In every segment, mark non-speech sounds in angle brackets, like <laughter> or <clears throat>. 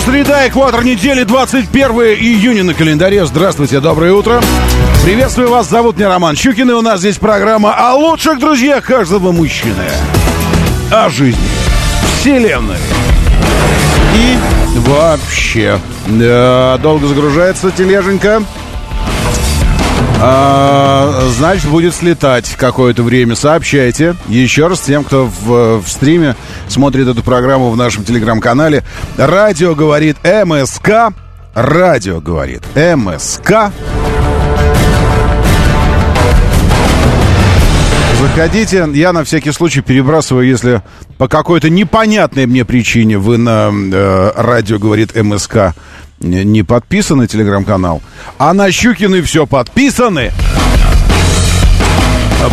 Среда, экватор недели, 21 июня на календаре. Здравствуйте, доброе утро. Приветствую вас, зовут меня Роман Щукин, и у нас здесь программа о лучших друзьях каждого мужчины. О жизни, вселенной и вообще. Да, долго загружается тележенька. А, значит, будет слетать какое-то время. Сообщайте еще раз тем, кто в, в стриме смотрит эту программу в нашем телеграм-канале. Радио говорит МСК. Радио говорит МСК. Заходите, я на всякий случай перебрасываю, если по какой-то непонятной мне причине вы на э, радио говорит МСК не подписаны телеграм-канал, а на Щукины все подписаны.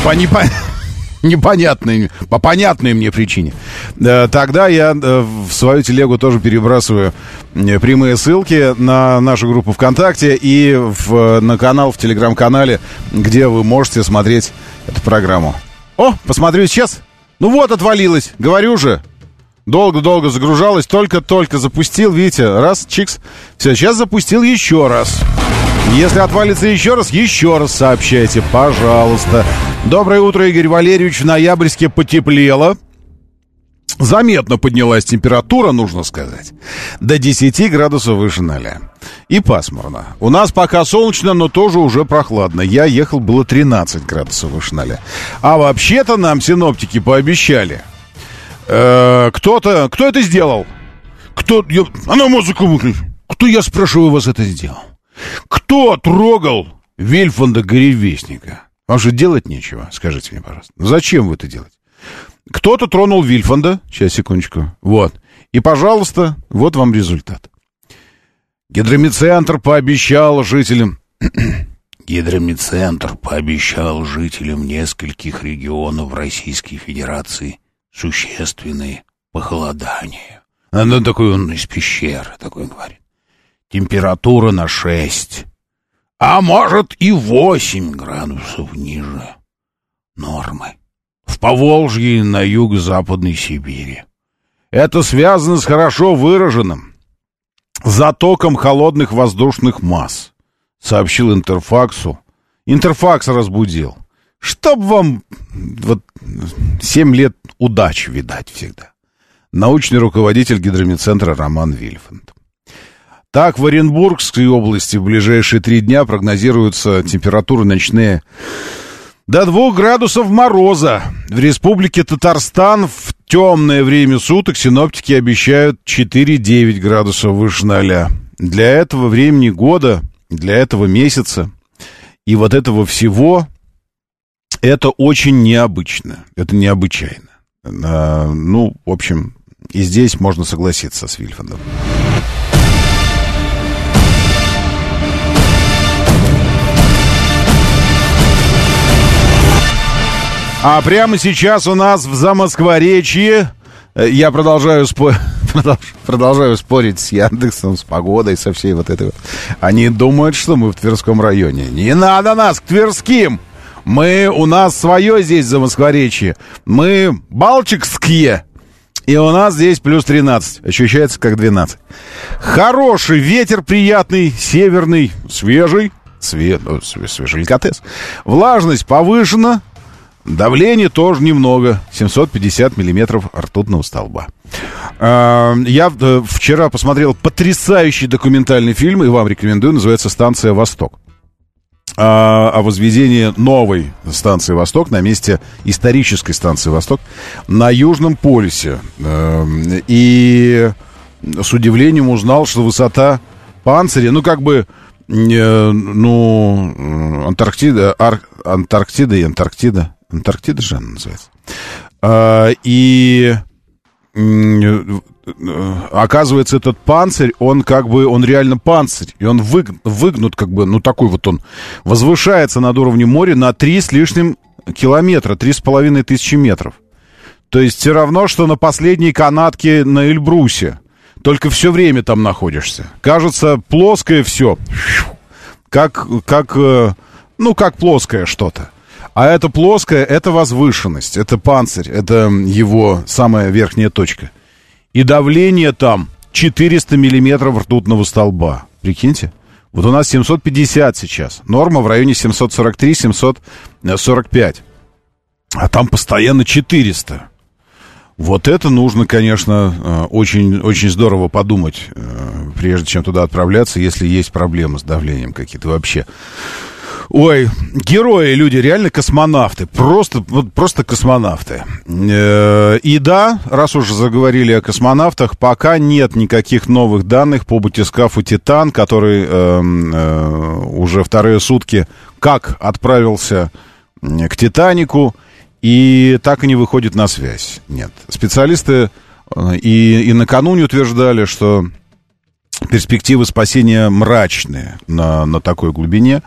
По непо... <laughs> непонятной, по понятной мне причине. Э, тогда я э, в свою телегу тоже перебрасываю э, прямые ссылки на нашу группу ВКонтакте и в, на канал в телеграм-канале, где вы можете смотреть эту программу. О, посмотрю сейчас. Ну вот, отвалилось. Говорю же. Долго-долго загружалось, только-только запустил, видите, раз, чикс. Все, сейчас запустил еще раз. Если отвалится еще раз, еще раз сообщайте, пожалуйста. Доброе утро, Игорь Валерьевич. В ноябрьске потеплело. Заметно поднялась температура, нужно сказать, до 10 градусов выше ноля. И пасмурно. У нас пока солнечно, но тоже уже прохладно. Я ехал, было 13 градусов выше ноля. А вообще-то нам синоптики пообещали. Э, кто-то, кто это сделал? Кто, я, а на музыку выключи. Кто, я спрашиваю вас, это сделал? Кто трогал Вильфанда Горевестника? Вам же делать нечего, скажите мне, пожалуйста. Зачем вы это делаете? Кто-то тронул Вильфанда. Сейчас, секундочку. Вот. И, пожалуйста, вот вам результат. Гидромедцентр пообещал жителям... <clears throat> Гидромедцентр пообещал жителям нескольких регионов Российской Федерации существенные похолодания. Ну, такой он из пещеры, такой говорит. Температура на 6, а может и 8 градусов ниже нормы в Поволжье и на юго-западной Сибири. Это связано с хорошо выраженным затоком холодных воздушных масс, сообщил Интерфаксу. Интерфакс разбудил. Чтоб вам вот семь лет удачи, видать, всегда. Научный руководитель гидромедцентра Роман Вильфанд. Так, в Оренбургской области в ближайшие три дня прогнозируются температуры ночные до 2 градусов мороза. В республике Татарстан в темное время суток синоптики обещают 4-9 градусов выше ноля. Для этого времени года, для этого месяца и вот этого всего это очень необычно. Это необычайно. А, ну, в общем, и здесь можно согласиться с Вильфандом. А прямо сейчас у нас в Замоскворечье э, я продолжаю, спо... <laughs> продолжаю спорить с Яндексом, с погодой, со всей вот этой вот. Они думают, что мы в Тверском районе. Не надо нас к Тверским! Мы, у нас свое здесь в Замоскворечье. Мы балчикские. И у нас здесь плюс 13. Ощущается как 12. Хороший ветер приятный, северный, свежий. Све... Ну, свежий деликатес. Влажность повышена, Давление тоже немного. 750 миллиметров ртутного столба. А, я э, вчера посмотрел потрясающий документальный фильм, и вам рекомендую, называется «Станция Восток» о возведении новой станции «Восток» на месте исторической станции «Восток» на Южном полюсе. Эм, и с удивлением узнал, что высота панциря, ну, как бы, э, ну, Антарктида, Ар, Антарктида и Антарктида, Антарктида же она называется. А, и э, оказывается, этот панцирь, он как бы, он реально панцирь. И он выг, выгнут как бы, ну такой вот он, возвышается над уровнем моря на три с лишним километра, три с половиной тысячи метров. То есть все равно, что на последней канатке на Эльбрусе. Только все время там находишься. Кажется, плоское все. Как, как, э, ну, как плоское что-то. А это плоское, это возвышенность, это панцирь, это его самая верхняя точка. И давление там 400 миллиметров ртутного столба. Прикиньте. Вот у нас 750 сейчас. Норма в районе 743-745. А там постоянно 400. Вот это нужно, конечно, э, очень, очень здорово подумать, э, прежде чем туда отправляться, если есть проблемы с давлением какие-то вообще. Ой, герои, люди, реально космонавты. Просто, вот, просто космонавты. Э, и да, раз уже заговорили о космонавтах, пока нет никаких новых данных по батискафу «Титан», который э, уже вторые сутки как отправился к «Титанику», и так и не выходит на связь. Нет. Специалисты э, и, и накануне утверждали, что перспективы спасения мрачные на, на такой глубине,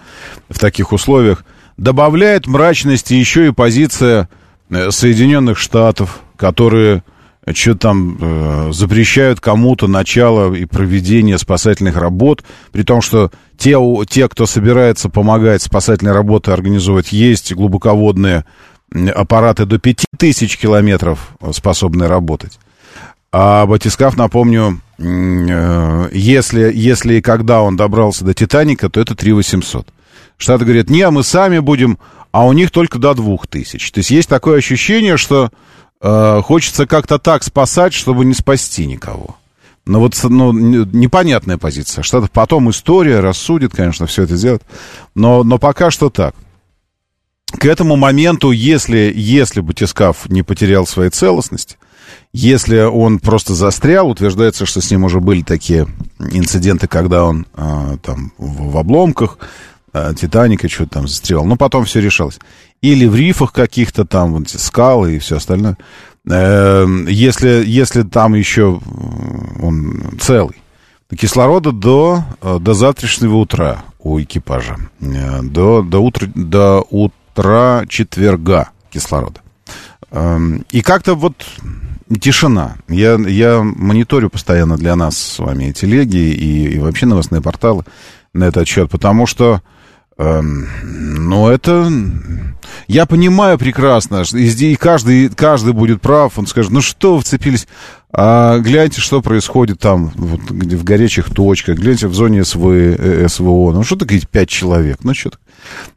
в таких условиях. Добавляет мрачности еще и позиция э, Соединенных Штатов, которые э, что там э, запрещают кому-то начало и проведение спасательных работ, при том, что те, те, кто собирается помогать спасательные работы организовывать, есть глубоководные аппараты до 5000 километров способны работать. А батискаф, напомню, э, если, если и когда он добрался до Титаника, то это 3 800. Штаты говорят, не, мы сами будем, а у них только до 2000. То есть есть такое ощущение, что э, хочется как-то так спасать, чтобы не спасти никого. Но вот ну, непонятная позиция. Штатов потом история рассудит, конечно, все это сделать. Но, но пока что так к этому моменту, если, если батискаф не потерял своей целостности, если он просто застрял, утверждается, что с ним уже были такие инциденты, когда он э, там в, в обломках э, Титаника что-то там застрял, но потом все решалось. Или в рифах каких-то там, вот, скалы и все остальное. Э, если, если там еще он целый, кислорода до, э, до завтрашнего утра у экипажа. Э, до, до, утра, до, утра четверга кислорода. Эм, и как-то вот тишина. Я, я мониторю постоянно для нас с вами телеги и, и вообще новостные порталы на этот счет, потому что, эм, ну, это... Я понимаю прекрасно, и каждый, каждый будет прав, он скажет, ну что вцепились, а гляньте, что происходит там, вот, в горячих точках, гляньте в зоне СВ, э, СВО, ну что такое пять человек, ну что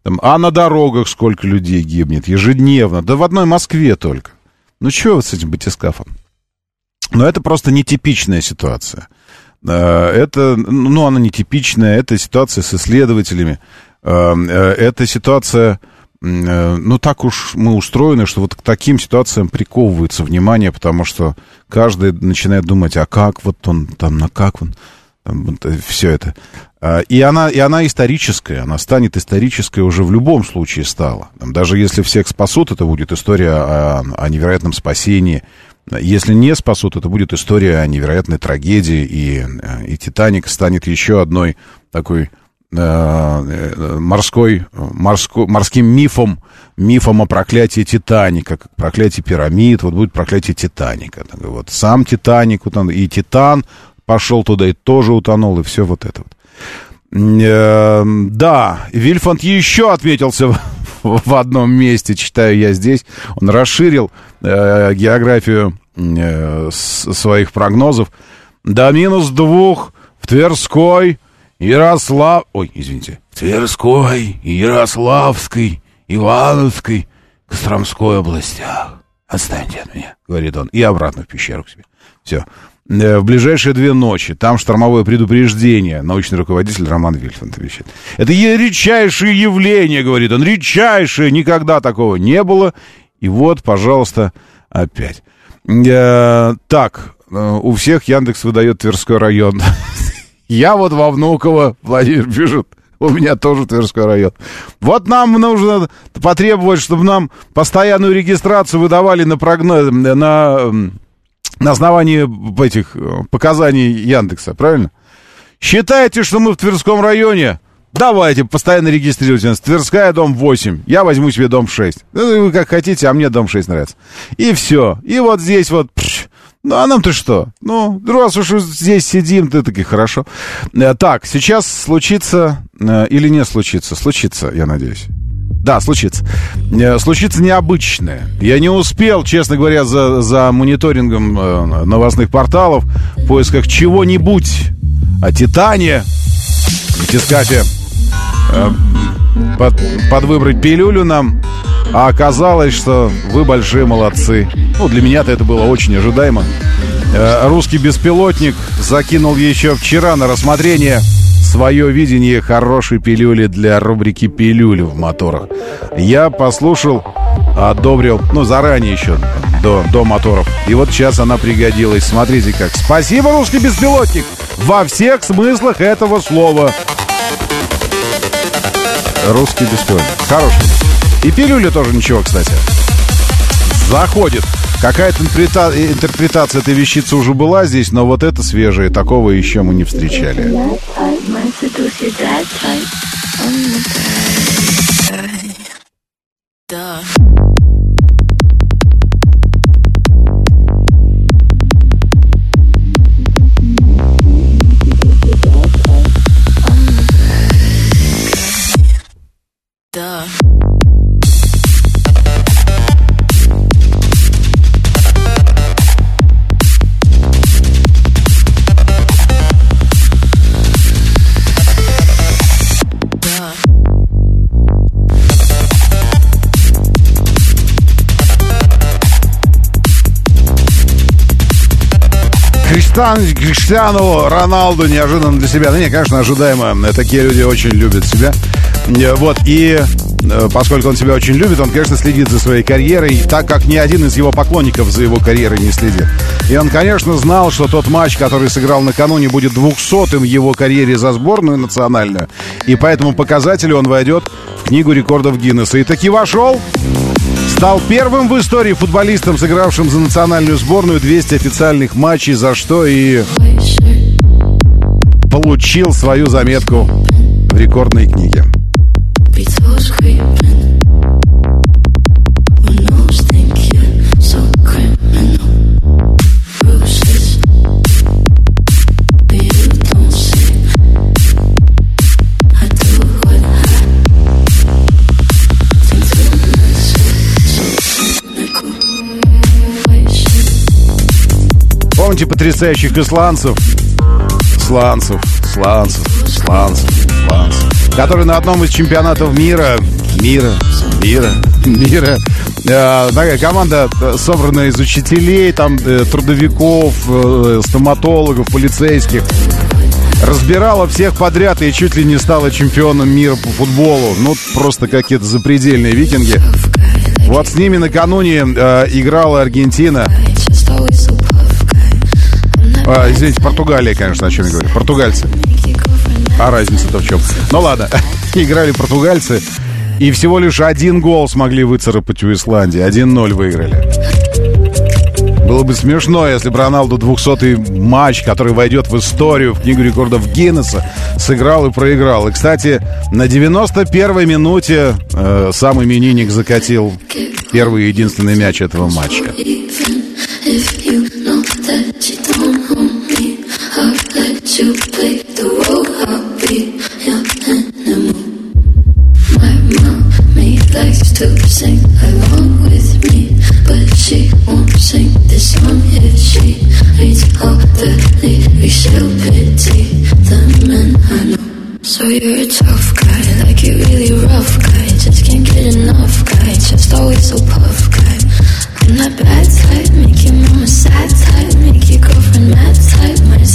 там, а на дорогах сколько людей гибнет ежедневно, да в одной Москве только. Ну вот с этим батискафом? Но это просто нетипичная ситуация. Э, это, ну, она нетипичная, это ситуация с исследователями, э, это ситуация Э, ну, так уж мы устроены, что вот к таким ситуациям приковывается внимание, потому что каждый начинает думать, а как вот он там, на как он, вот, э, все это. А, и она, и она историческая, она станет исторической уже в любом случае стала. Даже если всех спасут, это будет история о, о невероятном спасении. Если не спасут, это будет история о невероятной трагедии, и, э, и «Титаник» станет еще одной такой Э, морской, морско, морским мифом, мифом о проклятии Титаника, как проклятие пирамид, вот будет проклятие Титаника. Вот сам Титаник утонул, и Титан пошел туда и тоже утонул, и все вот это вот. Э, да, Вильфанд еще отметился в, одном месте, читаю я здесь. Он расширил э, географию э, своих прогнозов до минус двух в Тверской, Ярослав... Ой, извините. Тверской, Ярославской, Ивановской, Костромской областях. Отстаньте от меня, говорит он. И обратно в пещеру к себе. Все. Э, в ближайшие две ночи. Там штормовое предупреждение. Научный руководитель Роман Вильфанд вещает. Это редчайшее явление, говорит он. Редчайшее. Никогда такого не было. И вот, пожалуйста, опять. Э, так, э, у всех Яндекс выдает Тверской район. <laughs> Я вот во Внуково, Владимир пишет, у меня тоже Тверской район. Вот нам нужно потребовать, чтобы нам постоянную регистрацию выдавали на прогноз, на на основании этих э, показаний Яндекса, правильно? Считаете, что мы в Тверском районе? Давайте, постоянно регистрируйте нас. Тверская, дом 8. Я возьму себе дом 6. Ну, вы как хотите, а мне дом 6 нравится. И все. И вот здесь вот... Пш, ну, а нам-то что? Ну, раз уж здесь сидим, ты таки хорошо. Э, так, сейчас случится... Э, или не случится? Случится, я надеюсь. Да, случится. Э, случится необычное. Я не успел, честно говоря, за, за мониторингом э, новостных порталов в поисках чего-нибудь о Титане, батискафе, э, под, подвыбрать пилюлю нам. А оказалось, что вы большие молодцы. Ну, для меня-то это было очень ожидаемо. Русский беспилотник закинул еще вчера на рассмотрение свое видение хорошей пилюли для рубрики «Пилюли в моторах». Я послушал, одобрил, ну, заранее еще, до, до моторов. И вот сейчас она пригодилась. Смотрите как. Спасибо, русский беспилотник! Во всех смыслах этого слова. Русский беспилотник. Хороший. И пилюля тоже ничего, кстати. Заходит. Какая-то интерпретация этой вещицы уже была здесь, но вот это свежее, такого еще мы не встречали. Криштиан, Криштиану Роналду неожиданно для себя. Да не, конечно, ожидаемо. Такие люди очень любят себя. Э, вот, и э, поскольку он себя очень любит, он, конечно, следит за своей карьерой, так как ни один из его поклонников за его карьерой не следит. И он, конечно, знал, что тот матч, который сыграл накануне, будет двухсотым в его карьере за сборную национальную. И по этому показателю он войдет в книгу рекордов Гиннесса. И таки вошел стал первым в истории футболистом, сыгравшим за национальную сборную 200 официальных матчей, за что и получил свою заметку в рекордной книге. Помните потрясающих исландцев? Сланцев, сланцев, сланцев, сланцев. Которые на одном из чемпионатов мира, мира, мира, мира, э, такая команда, э, собранная из учителей, там, э, трудовиков, э, стоматологов, полицейских, разбирала всех подряд и чуть ли не стала чемпионом мира по футболу. Ну, просто какие-то запредельные викинги. Вот с ними накануне э, играла Аргентина. А, извините, Португалия, конечно, о чем я говорю. Португальцы. А разница-то в чем? Ну ладно, <laughs> играли португальцы. И всего лишь один гол смогли выцарапать у Исландии. 1-0 выиграли. Было бы смешно, если бы Роналду 200-й матч, который войдет в историю, в книгу рекордов Гиннесса, сыграл и проиграл. И, кстати, на 91-й минуте э, сам именинник закатил первый и единственный мяч этого матча. To play the role I'll be your animal. My mommy likes to sing along with me, but she won't sing this song if she reads all the lyrics. She'll pity the men I know. So you're a tough guy, like you really rough guy. Just can't get enough guy, just always so puff guy. I'm that bad type, make your mama sad type, make your girlfriend mad type, might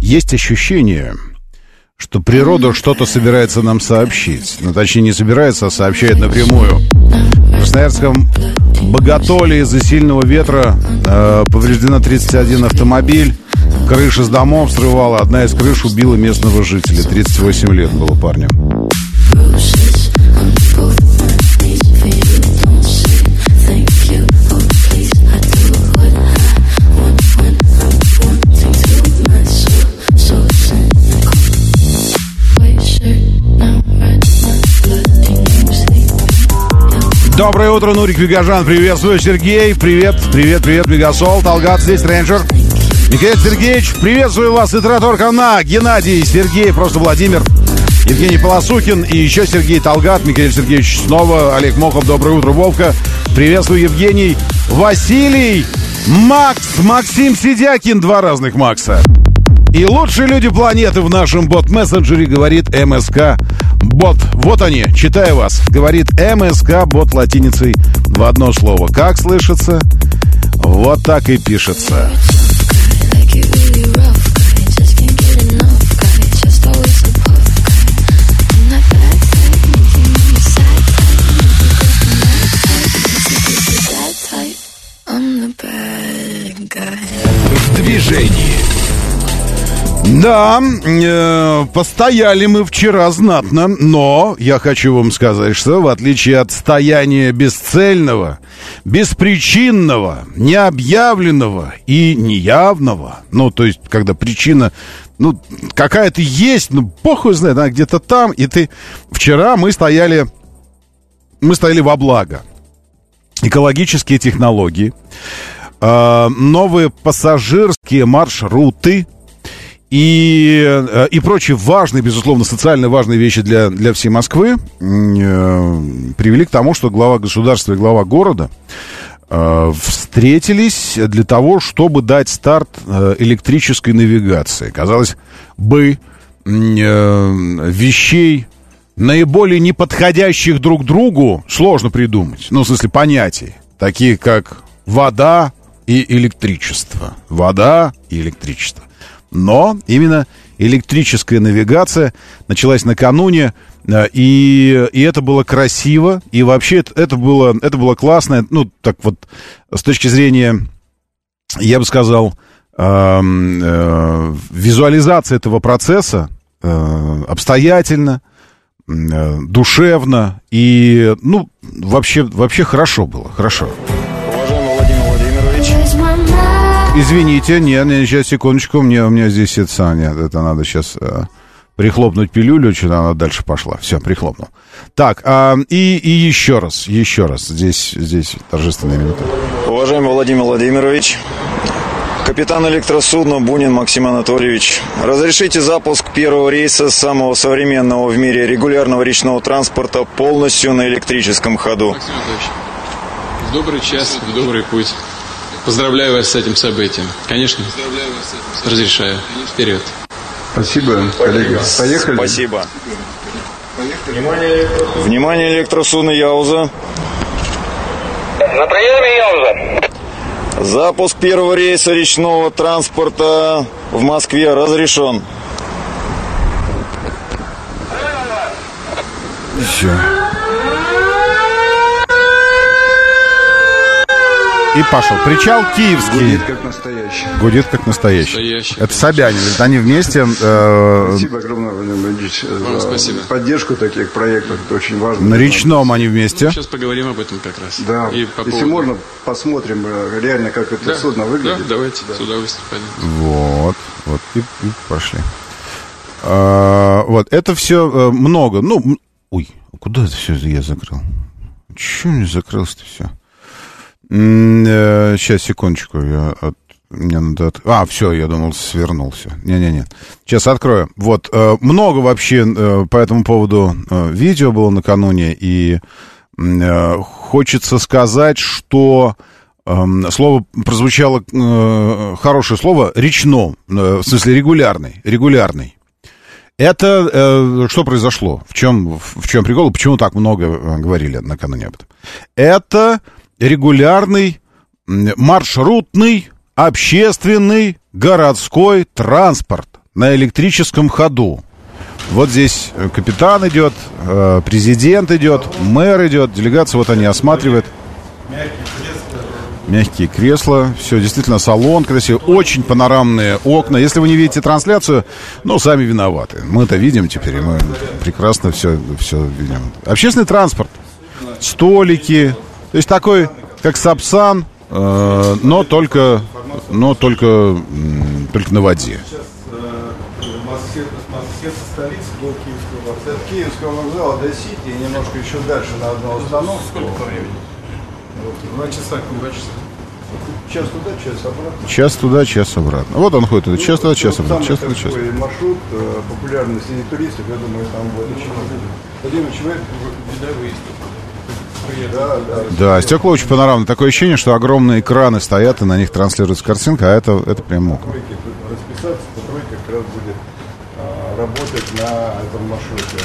Есть ощущение, что природа что-то собирается нам сообщить. Ну, точнее, не собирается, а сообщает напрямую. В Красноярском Боготоле из-за сильного ветра э, повреждено 31 автомобиль. Крыши с домов срывала. Одна из крыш убила местного жителя. 38 лет было парню. Доброе утро, Нурик Вигажан. Приветствую, Сергей. Привет, привет, привет, Мегасол. Талгат здесь, рейнджер. Михаил Сергеевич, приветствую вас. Литератор Кана, Геннадий, Сергей, просто Владимир. Евгений Полосухин и еще Сергей Талгат, Михаил Сергеевич снова, Олег Мохов, доброе утро, Вовка. Приветствую, Евгений, Василий, Макс, Максим Сидякин, два разных Макса. И лучшие люди планеты в нашем бот-мессенджере, говорит МСК Бот. Вот они, читаю вас. Говорит МСК Бот латиницей в одно слово. Как слышится? Вот так и пишется. Да, э, постояли мы вчера знатно, но я хочу вам сказать, что в отличие от стояния бесцельного, беспричинного, необъявленного и неявного, ну, то есть, когда причина, ну, какая-то есть, ну, похуй знает, она где-то там, и ты... Вчера мы стояли, мы стояли во благо. Экологические технологии, э, новые пассажирские маршруты, и, э, и прочие важные, безусловно, социально важные вещи для, для всей Москвы э, привели к тому, что глава государства и глава города э, встретились для того, чтобы дать старт электрической навигации. Казалось бы, вещей наиболее неподходящих друг другу сложно придумать. Ну, в смысле, понятий. Такие, как вода и электричество. Вода и электричество. Но именно электрическая навигация началась накануне, э, и, и это было красиво, и вообще это, это, было, это было классно, ну, так вот, с точки зрения, я бы сказал, э, э, визуализация этого процесса э, обстоятельно, э, душевно, и, ну, вообще, вообще хорошо было, хорошо. Владимирович, Извините, не, не, сейчас, секундочку, мне, у меня здесь это, нет, это надо сейчас э, прихлопнуть пилюлю, что она дальше пошла. Все, прихлопнул. Так, а, и, и еще раз, еще раз, здесь, здесь торжественная минута. уважаемый Владимир Владимирович, капитан электросудна Бунин Максим Анатольевич, разрешите запуск первого рейса самого современного в мире регулярного речного транспорта полностью на электрическом ходу. Максим Анатольевич, в добрый час, в добрый путь. Поздравляю вас с этим событием. Конечно, разрешаю. Вперед. Спасибо, коллеги. Поехали. Спасибо. Внимание, электросудна Яуза. На приеме, Яуза. Запуск первого рейса речного транспорта в Москве разрешен. Все. И пошел. Причал киевский. Гудит как настоящий. Гудит как настоящий. Настоящий. Это Собянин. Они вместе... э, Спасибо огромное, Владимир Владимирович, Вам за спасибо. поддержку таких проектов. Это очень важно. на речном они вместе. Сейчас поговорим об этом как раз. Да. И по Если поводу- можно, посмотрим э, реально, как это Да, судно выглядит. Да, давайте, с удовольствием пойдем. Вот, вот, и, и пошли. А, вот, это все много. Ну, ой, куда это все я закрыл? Чего не закрылось-то все? Сейчас, секундочку, я от... Мне надо... А, все, я думал, свернулся. Не-не-не. Сейчас открою. Вот, э, много вообще э, по этому поводу э, видео было накануне, и э, хочется сказать, что эм, слово прозвучало, э, хорошее слово, речно, э, в смысле регулярный, регулярный. Это э, что произошло? В чем, в чем прикол? Почему так много э, говорили накануне об этом? Это регулярный маршрутный общественный городской транспорт на электрическом ходу. Вот здесь э, капитан идет, э, президент идет, мэр идет, делегация, вот они осматривают. мягкие кресла, все действительно салон красивый, очень панорамные окна. Если вы не видите трансляцию, ну, сами виноваты. Мы это видим теперь, мы прекрасно все, все видим. Общественный транспорт, столики, то есть такой, как Сапсан, э, но только, но только, только на воде. столицы до Киевского вокзала. От Киевского вокзала до Сити и немножко еще дальше на одну остановку. Сколько по времени? Два часа. Два часа. Час туда, час обратно. Час туда, час обратно. Вот он ходит, час туда, час обратно, час туда, час. маршрут э, популярный среди туристов, я думаю, там будет очень много. Владимирович, вы... Да, да. Да, стекла очень панорамные. Такое ощущение, что огромные экраны стоят, и на них транслируется картинка, а это, это прям тут расписаться, то тройка как раз будет а, работать на этом маршруте.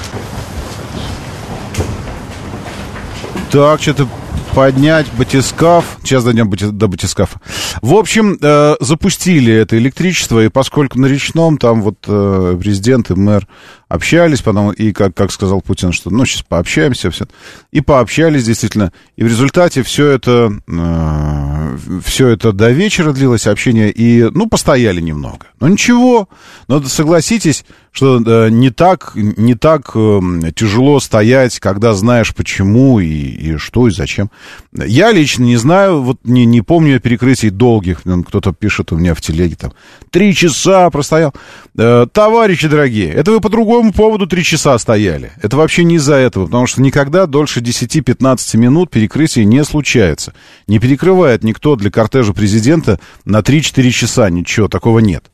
Так, что-то поднять батискаф. Сейчас дойдем бати- до батискафа. В общем, э, запустили это электричество, и поскольку на речном там вот э, президент и мэр общались, потом, и как, как сказал Путин, что ну, сейчас пообщаемся, все. И пообщались действительно. И в результате все это, э, все это до вечера длилось, общение, и, ну, постояли немного. Но ничего, но согласитесь, что э, не так, не так э, тяжело стоять, когда знаешь почему и, и что и зачем. Я лично не знаю, вот не, не помню перекрытий долгих. Там Кто-то пишет у меня в телеге там три часа простоял. Э, товарищи дорогие, это вы по другому поводу три часа стояли. Это вообще не из-за этого, потому что никогда дольше 10-15 минут перекрытий не случается. Не перекрывает никто для кортежа президента на 3-4 часа. Ничего, такого нет.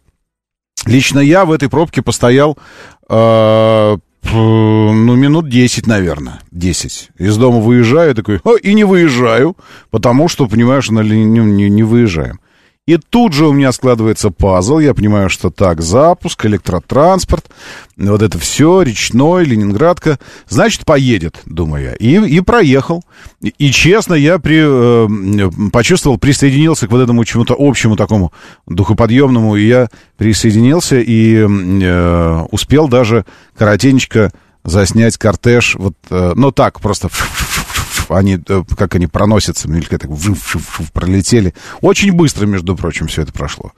Лично я в этой пробке постоял, э, ну, минут 10, наверное. 10. Из дома выезжаю, такой, «О, и не выезжаю, потому что, понимаешь, на линию не, не выезжаем. И тут же у меня складывается пазл, я понимаю, что так, запуск, электротранспорт, вот это все, речной, Ленинградка, значит, поедет, думаю я. И, и проехал. И, и честно, я при, э, почувствовал, присоединился к вот этому чему-то общему такому духоподъемному, и я присоединился и э, успел даже коротенечко заснять кортеж, вот, э, ну так, просто <laughs> они, э, как они проносятся, так вжив-вжив-вжив, пролетели. Очень быстро, между прочим, все это прошло.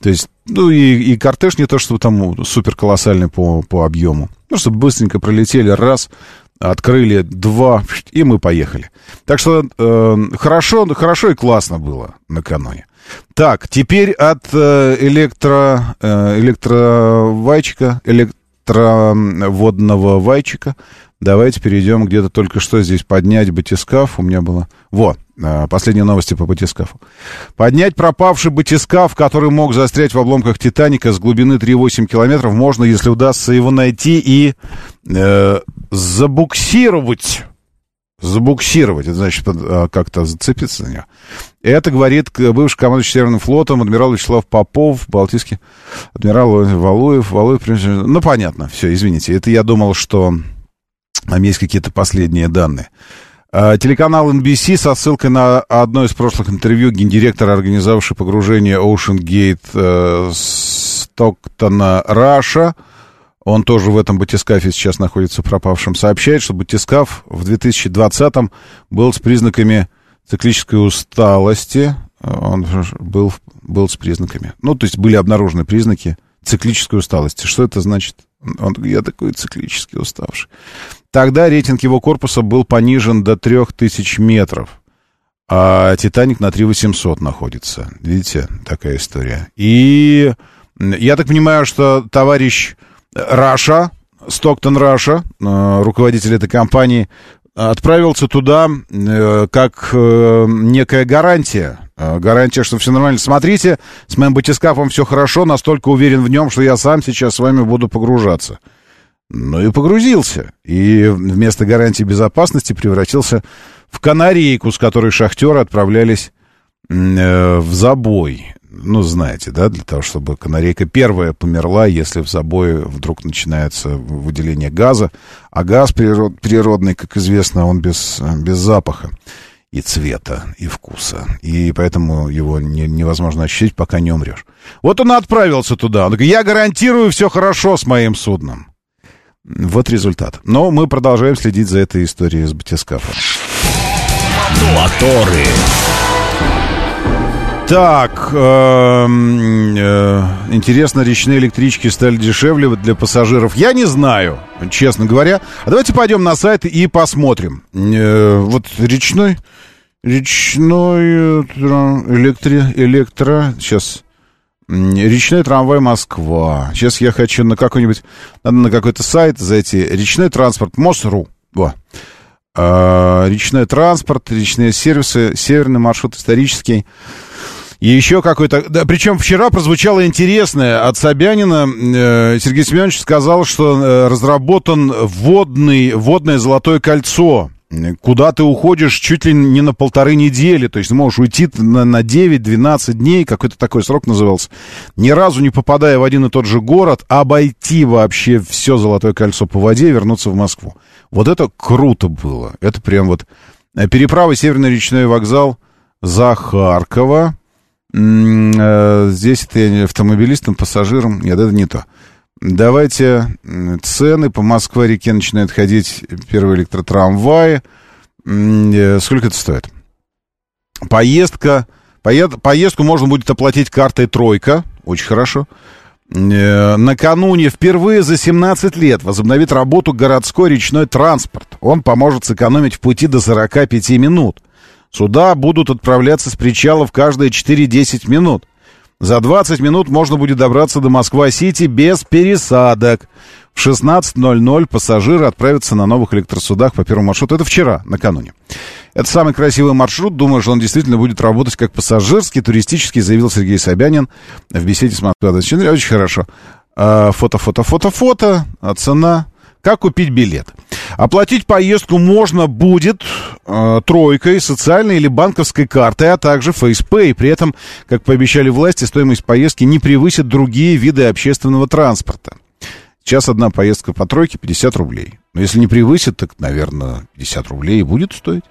То есть, ну и, и кортеж не то, что там супер колоссальный по, по объему. Ну, быстренько пролетели, раз, открыли, два, и мы поехали. Так что э, хорошо, хорошо и классно было накануне. Так, теперь от э, электро, э, электроводного вайчика Давайте перейдем где-то только что здесь поднять батискаф. У меня было... Вот, э, последние новости по батискафу. Поднять пропавший батискаф, который мог застрять в обломках Титаника с глубины 3,8 километров, можно, если удастся его найти и э, забуксировать. Забуксировать, это значит э, как-то зацепиться за него. Это говорит бывший командующий Северным флотом адмирал Вячеслав Попов, Балтийский адмирал Валуев. Валуев, ну, понятно, все, извините. Это я думал, что там есть какие-то последние данные. А, Телеканал NBC со ссылкой на одно из прошлых интервью гендиректора, организовавший погружение Ocean Gate э, Стоктона Раша, он тоже в этом батискафе сейчас находится пропавшим, сообщает, что батискаф в 2020-м был с признаками циклической усталости. Он был, был с признаками. Ну, то есть были обнаружены признаки циклической усталости. Что это значит? Он, я такой циклически уставший. Тогда рейтинг его корпуса был понижен до 3000 метров. А «Титаник» на 3800 находится. Видите, такая история. И я так понимаю, что товарищ Раша, Стоктон Раша, э, руководитель этой компании, отправился туда э, как э, некая гарантия. Гарантия, что все нормально. Смотрите, с моим батискафом все хорошо, настолько уверен в нем, что я сам сейчас с вами буду погружаться. Ну и погрузился. И вместо гарантии безопасности превратился в канарейку, с которой шахтеры отправлялись э, в забой. Ну, знаете, да, для того, чтобы канарейка первая померла, если в забое вдруг начинается выделение газа. А газ природ, природный, как известно, он без, без запаха и цвета, и вкуса. И поэтому его не, невозможно ощутить, пока не умрешь. Вот он отправился туда. Он такой, я гарантирую, все хорошо с моим судном. Вот результат. Но мы продолжаем следить за этой историей с батискафом. Моторы. Так, эм, э, интересно, речные электрички стали дешевле для пассажиров. Я не знаю, честно говоря. А давайте пойдем на сайт и посмотрим. Э, вот речной, речной э, электро, электро, сейчас, речной трамвай Москва. Сейчас я хочу на какой-нибудь, надо на какой-то сайт зайти. Речной транспорт, МОСРУ. Во. Э, речной транспорт, речные сервисы, северный маршрут исторический. И еще какой-то... Да, причем вчера прозвучало интересное от Собянина. Э, Сергей Семенович сказал, что э, разработан водный, водное золотое кольцо. Куда ты уходишь чуть ли не на полторы недели. То есть можешь уйти на, на 9-12 дней. Какой-то такой срок назывался. Ни разу не попадая в один и тот же город, обойти вообще все золотое кольцо по воде и вернуться в Москву. Вот это круто было. Это прям вот... э, Переправа Северный речной вокзал за Харькова. Э, Здесь это я не автомобилистам, пассажирам. Нет, это не то. Давайте цены. По Москва-реке начинают ходить первые электротрамваи. М, э, Сколько это стоит? Поездка. поед- Поездку можно будет оплатить картой «Тройка». Очень хорошо. Э, Накануне впервые за 17 лет возобновит работу городской речной транспорт. Он поможет сэкономить в пути до 45 минут. Суда будут отправляться с причалов каждые 4-10 минут. За 20 минут можно будет добраться до Москва-Сити без пересадок. В 16.00 пассажиры отправятся на новых электросудах по первому маршруту. Это вчера, накануне. Это самый красивый маршрут. Думаю, что он действительно будет работать как пассажирский, туристический, заявил Сергей Собянин в беседе с Москва. Очень хорошо. А, Фото, фото, фото, фото. А цена? Как купить билет? Оплатить поездку можно будет э, тройкой, социальной или банковской картой, а также FacePay. При этом, как пообещали власти, стоимость поездки не превысит другие виды общественного транспорта. Сейчас одна поездка по тройке 50 рублей. Но если не превысит, так, наверное, 50 рублей и будет стоить.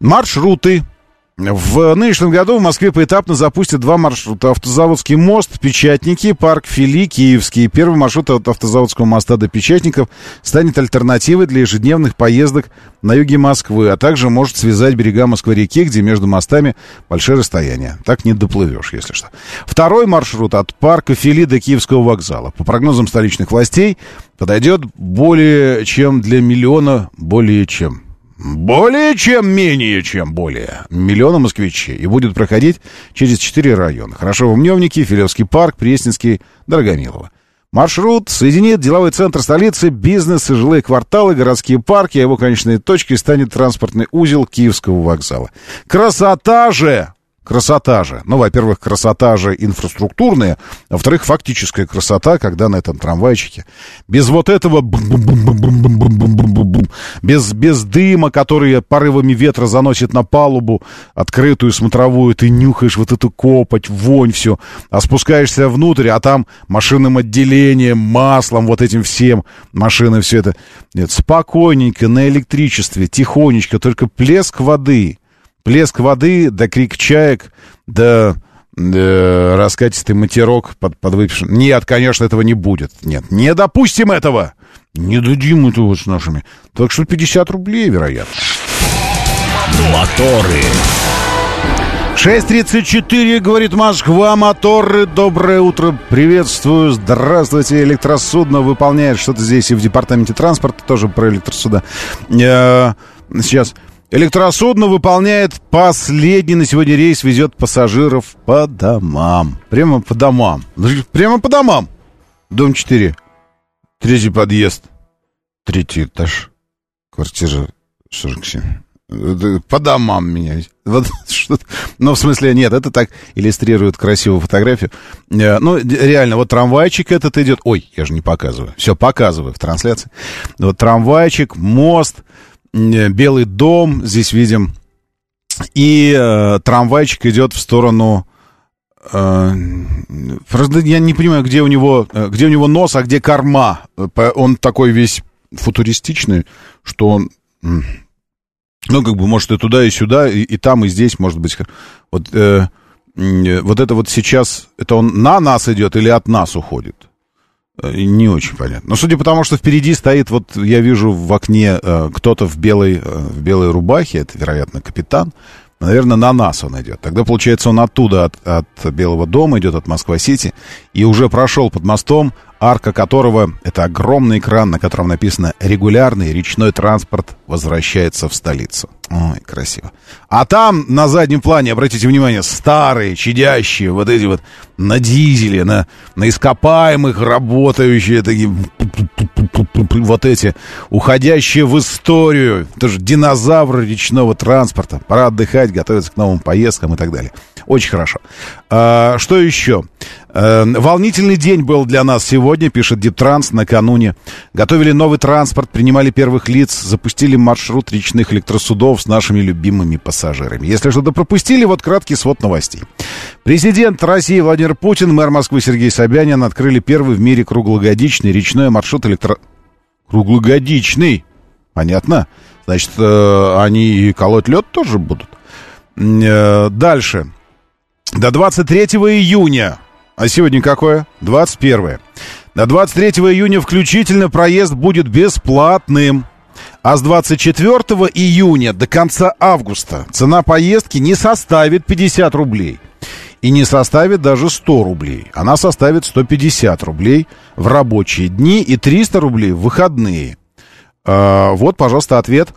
Маршруты. В нынешнем году в Москве поэтапно запустят два маршрута. Автозаводский мост, Печатники, парк Фили, Киевский. Первый маршрут от Автозаводского моста до Печатников станет альтернативой для ежедневных поездок на юге Москвы, а также может связать берега Москвы-реки, где между мостами большое расстояние. Так не доплывешь, если что. Второй маршрут от парка Фили до Киевского вокзала. По прогнозам столичных властей, подойдет более чем для миллиона, более чем более чем, менее чем более миллиона москвичей. И будет проходить через четыре района. Хорошо, Мневники, Филевский парк, Пресненский, Дорогомилово. Маршрут соединит деловой центр столицы, бизнес и жилые кварталы, городские парки, а его конечной точкой станет транспортный узел Киевского вокзала. Красота же! красота же. Ну, во-первых, красота же инфраструктурная, а во-вторых, фактическая красота, когда на этом трамвайчике без вот этого без, без дыма, который порывами ветра заносит на палубу, открытую смотровую, ты нюхаешь вот эту копоть, вонь, все, а спускаешься внутрь, а там машинным отделением, маслом, вот этим всем, машины, все это. Нет, спокойненько, на электричестве, тихонечко, только плеск воды, плеск воды, да крик чаек, да э, раскатистый матерок под, выпившим. Нет, конечно, этого не будет. Нет, не допустим этого. Не дадим этого с нашими. Так что 50 рублей, вероятно. Моторы. 6.34, говорит Москва, моторы, доброе утро, приветствую, здравствуйте, электросудно выполняет что-то здесь и в департаменте транспорта, тоже про электросуда. Э, Сейчас, электросудно выполняет последний на сегодня рейс, везет пассажиров по домам, прямо по домам, прямо по домам, дом 4, третий подъезд, третий этаж, квартира 47. Это По домам меня. Вот <laughs> что ну, в смысле, нет, это так иллюстрирует красивую фотографию. Э, Ну, реально, вот трамвайчик этот идет. Ой, я же не показываю. Все, показываю в трансляции. Вот трамвайчик, мост, белый дом, здесь видим. И э, трамвайчик идет в сторону... э, я не понимаю, где у него, э, где у него нос, а где корма. Э, Он такой весь футуристичный, что он... ну, как бы, может, и туда, и сюда, и, и там, и здесь, может быть. Вот, э, э, вот это вот сейчас, это он на нас идет или от нас уходит? Э, Не очень понятно. Но судя по тому, что впереди стоит, вот я вижу в окне э, кто-то в белой, э, в белой рубахе, это, вероятно, капитан, Наверное, на нас он идет. Тогда, получается, он оттуда, от, от Белого дома, идет от Москва-Сити, и уже прошел под мостом, арка которого — это огромный экран, на котором написано «Регулярный речной транспорт возвращается в столицу». Ой, красиво. А там, на заднем плане, обратите внимание, старые, чадящие, вот эти вот на дизеле, на, на ископаемых работающие такие, вот эти, уходящие в историю, тоже динозавры речного транспорта. Пора отдыхать, готовиться к новым поездкам и так далее. Очень хорошо. А, что еще? А, волнительный день был для нас сегодня, пишет Диптранс, накануне. Готовили новый транспорт, принимали первых лиц, запустили маршрут речных электросудов с нашими любимыми пассажирами. Если что-то пропустили, вот краткий свод новостей. Президент России Владимир Путин, мэр Москвы Сергей Собянин открыли первый в мире круглогодичный речной маршрут электро... Круглогодичный? Понятно. Значит, э, они и колоть лед тоже будут. Э, дальше. До 23 июня. А сегодня какое? 21. До 23 июня включительно проезд будет бесплатным. А с 24 июня до конца августа цена поездки не составит 50 рублей. И не составит даже 100 рублей. Она составит 150 рублей в рабочие дни и 300 рублей в выходные. А, вот, пожалуйста, ответ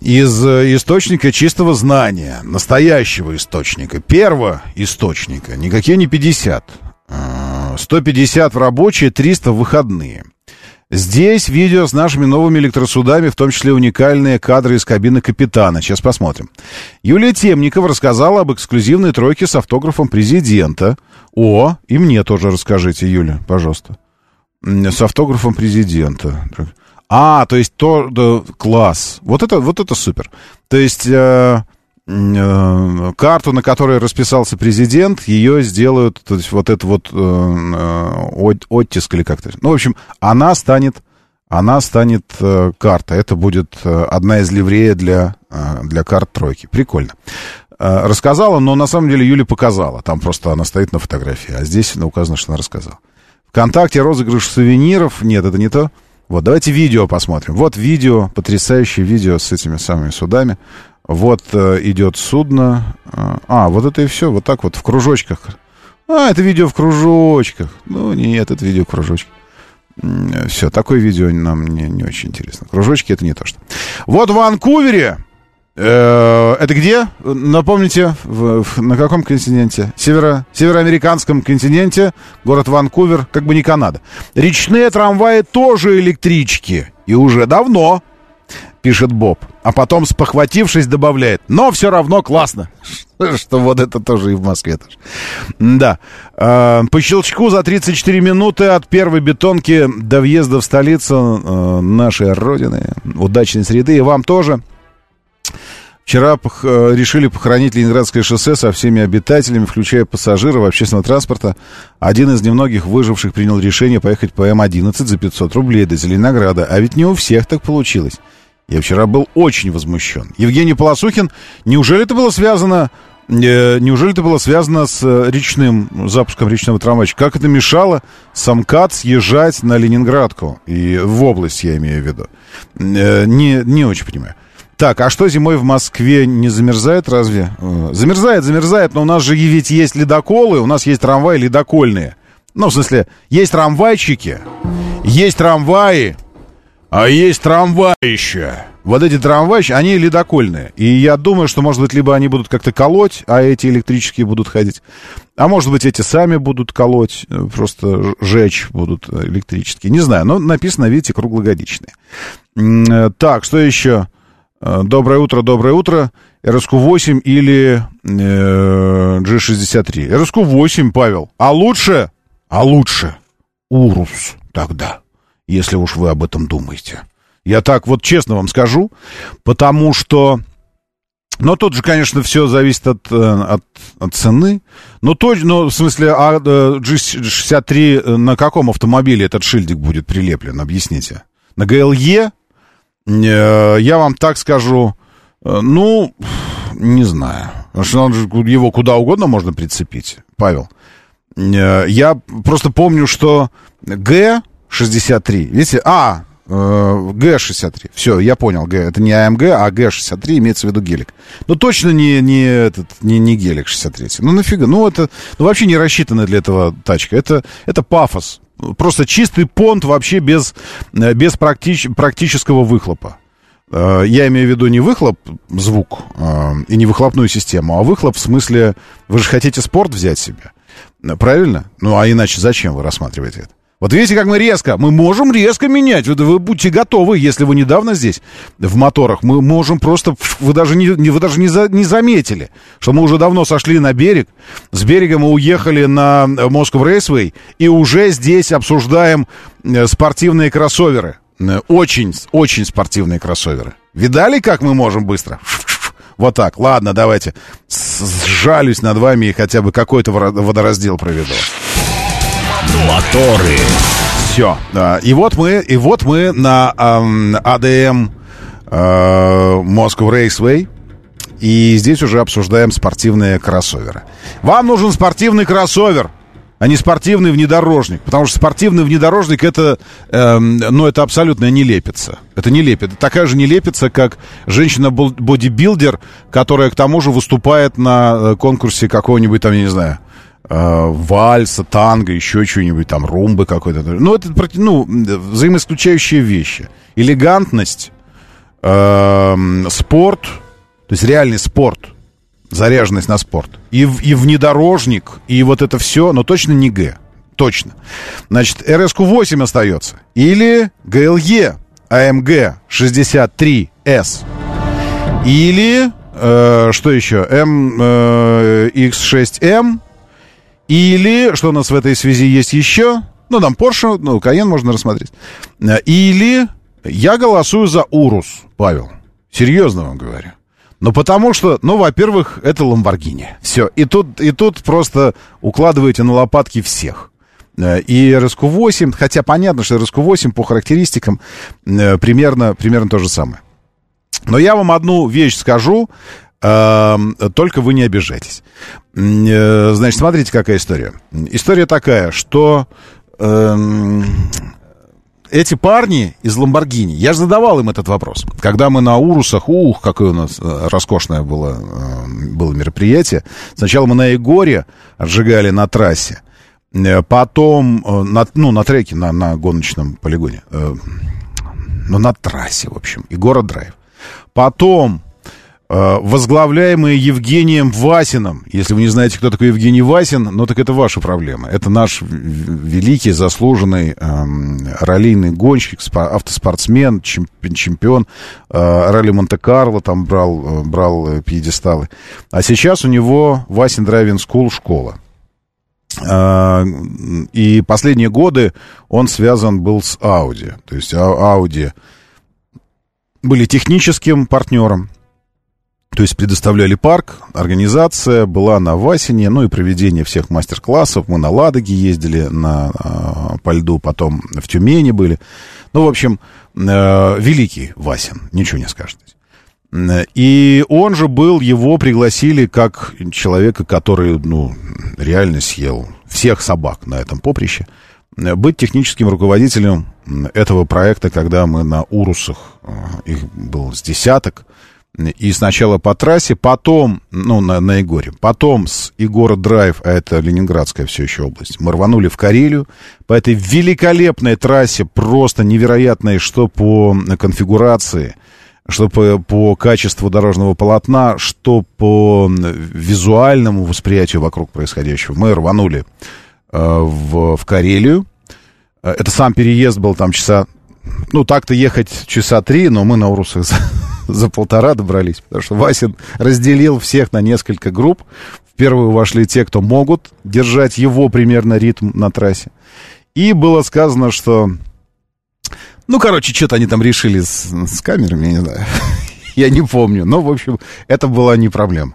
из э, источника чистого знания, настоящего источника, первого источника, никакие не 50. 150 а, в рабочие, 300 в выходные. Здесь видео с нашими новыми электросудами, в том числе уникальные кадры из кабины капитана. Сейчас посмотрим. Юлия Темникова рассказала об эксклюзивной тройке с автографом президента. О, и мне тоже расскажите, Юля, пожалуйста. С автографом президента. А, то есть то, да, класс. Вот это, вот это супер. То есть э, э, карту, на которой расписался президент, ее сделают, то есть вот это вот э, э оттиск или как-то. Ну, в общем, она станет, она станет э, карта. Это будет э, одна из ливрея для, э, для карт тройки. Прикольно. Э, рассказала, но на самом деле Юля показала. Там просто она стоит на фотографии, а здесь указано, что она рассказала. Вконтакте розыгрыш сувениров. Нет, это не то. Вот, давайте видео посмотрим. Вот видео, потрясающее видео с этими самыми судами. Вот э, идет судно. Э, а, вот это и все, вот так вот в кружочках. А, это видео в кружочках. Ну, нет, это видео в кружочках. Все, такое видео нам не, не очень интересно. Кружочки это не то, что. Вот в Ванкувере это где? Напомните, в, в, на каком континенте? Северо, североамериканском континенте, город Ванкувер, как бы не Канада. Речные трамваи тоже электрички. И уже давно, пишет Боб. А потом, спохватившись, добавляет. Но все равно классно. <laughs> Что вот это тоже и в Москве тоже. Да. Э, по щелчку за 34 минуты от первой бетонки до въезда в столицу э, нашей Родины. Удачной среды. И вам тоже. Вчера пох- э, решили похоронить Ленинградское шоссе со всеми обитателями, включая пассажиров общественного транспорта. Один из немногих выживших принял решение поехать по М-11 за 500 рублей до Зеленограда. А ведь не у всех так получилось. Я вчера был очень возмущен. Евгений Полосухин, неужели это было связано... Э, неужели это было связано с э, речным запуском речного трамвайчика? Как это мешало самкат съезжать на Ленинградку? И в область я имею в виду. Э, не, не очень понимаю. Так, а что зимой в Москве не замерзает разве? Э, замерзает, замерзает, но у нас же ведь есть ледоколы, у нас есть трамваи ледокольные. Ну, в смысле, есть трамвайчики, есть трамваи, а есть трамваища. Вот эти трамвайчики, они ледокольные. И я думаю, что, может быть, либо они будут как-то колоть, а эти электрические будут ходить. А может быть, эти сами будут колоть, э, просто жечь будут электрические. Не знаю, но написано, видите, круглогодичные. Э, так, что еще? Э, доброе утро, доброе утро. РСК-8 или э, G63? РСК-8, Павел. А лучше? А лучше Урус тогда, если уж вы об этом думаете. Я так вот честно вам скажу, потому что... Но тут же, конечно, все зависит от, э, от, от цены. Но точно, ну, в смысле, а э, G63 на каком автомобиле этот шильдик будет прилеплен, объясните? На ГЛЕ Э, я вам так скажу, э, ну, не знаю. Потому что его куда угодно можно прицепить, Павел. Э, я просто помню, что Г-63, видите, а, э, Г-63. Все, я понял, Г. Это не АМГ, а Г-63 имеется в виду гелик. Ну, точно не, не, этот, не, не гелик 63. Ну, нафига? Ну, это ну, вообще не рассчитано для этого тачка. Это, это пафос. Просто чистый понт вообще без, э, без практич, практического выхлопа. Э, Я имею в виду не выхлоп, звук э, и не выхлопную систему, а выхлоп в смысле, вы же хотите спорт взять себе. Правильно? Ну, а иначе зачем вы рассматриваете это? Вот видите, как мы резко, мы можем резко менять. Вот вы будьте готовы, если вы недавно здесь в моторах, мы можем просто, вы даже не, вы даже не, за- не заметили, что мы уже давно сошли на берег, с берега мы уехали на Москву Рейсвей и уже здесь обсуждаем э, спортивные кроссоверы. Э, Очень, очень спортивные кроссоверы. Видали, как мы можем быстро? Вот так. Ладно, давайте с- сжалюсь над вами и хотя бы какой-то водораздел проведу. Моторы. Все. И вот мы, и вот мы на АДМ э, Moscow Raceway. И здесь уже обсуждаем спортивные кроссоверы. Вам нужен спортивный кроссовер, а не спортивный внедорожник. Потому что спортивный внедорожник это, эм, ну, это абсолютно нелепица. Это нелепица. Это такая же нелепица, как женщина-бодибилдер, которая к тому же выступает на э, конкурсе какого-нибудь там, я не знаю, э, вальса, танго, еще что-нибудь там, румбы какой-то. Ну, это ну, взаимоисключающие вещи. Элегантность, эм, спорт, то есть реальный спорт, заряженность на спорт. И, и внедорожник, и вот это все, но точно не Г. Точно. Значит, РСК-8 остается. Или ГЛЕ АМГ 63С. Или, э, что еще, М6М. Или, что у нас в этой связи есть еще? Ну, там Porsche, ну, Cayenne можно рассмотреть. Э, Или я голосую за Урус, Павел. Серьезно вам говорю. Ну, потому что, ну, во-первых, это Ламборгини. Все. И тут, и тут просто укладываете на лопатки всех. Э, И RSQ-8, хотя понятно, что RSQ-8 по характеристикам э, примерно, примерно то же самое. Но я вам одну вещь скажу, только вы не обижайтесь. Э, Значит, смотрите, какая история. История такая, что эм, эти парни из Ламборгини, я же задавал им этот вопрос. Когда мы на Урусах, ух, какое у нас э, роскошное было, э, было мероприятие. Сначала мы на Егоре отжигали на трассе. Потом, на, ну, на треке, на, на гоночном полигоне. Ну, на трассе, в общем. И город драйв. Потом возглавляемые Евгением Васиным. Если вы не знаете, кто такой Евгений Васин, ну так это ваша проблема. Это наш великий, заслуженный эм, раллийный гонщик, автоспортсмен, чемпи- чемпион э, ралли Монте-Карло, там брал, э, брал э, пьедесталы. А сейчас у него Васин Driving School школа. И последние годы он связан был с Audi. То есть А- Audi были техническим партнером. То есть предоставляли парк, организация была на Васине, ну и проведение всех мастер-классов. Мы на Ладоге ездили на, а, по льду, потом в Тюмени были. Ну, в общем, э, великий Васин, ничего не скажете. И он же был, его пригласили как человека, который, ну, реально съел всех собак на этом поприще, быть техническим руководителем этого проекта, когда мы на Урусах, э, их было с десяток, и сначала по трассе, потом, ну, на, на Егоре, потом с Егора Драйв, а это Ленинградская все еще область, мы рванули в Карелию по этой великолепной трассе, просто невероятной, что по конфигурации, что по, по качеству дорожного полотна, что по визуальному восприятию вокруг происходящего. Мы рванули э, в, в Карелию. Э, Это сам переезд был там часа... Ну, так-то ехать часа три, но мы на Урусах <laughs> за, полтора добрались, потому что Васин разделил всех на несколько групп. В первую вошли те, кто могут держать его примерно ритм на трассе. И было сказано, что... Ну, короче, что-то они там решили с, с камерами, я не знаю. <laughs> Я не помню. Но, в общем, это была не проблема.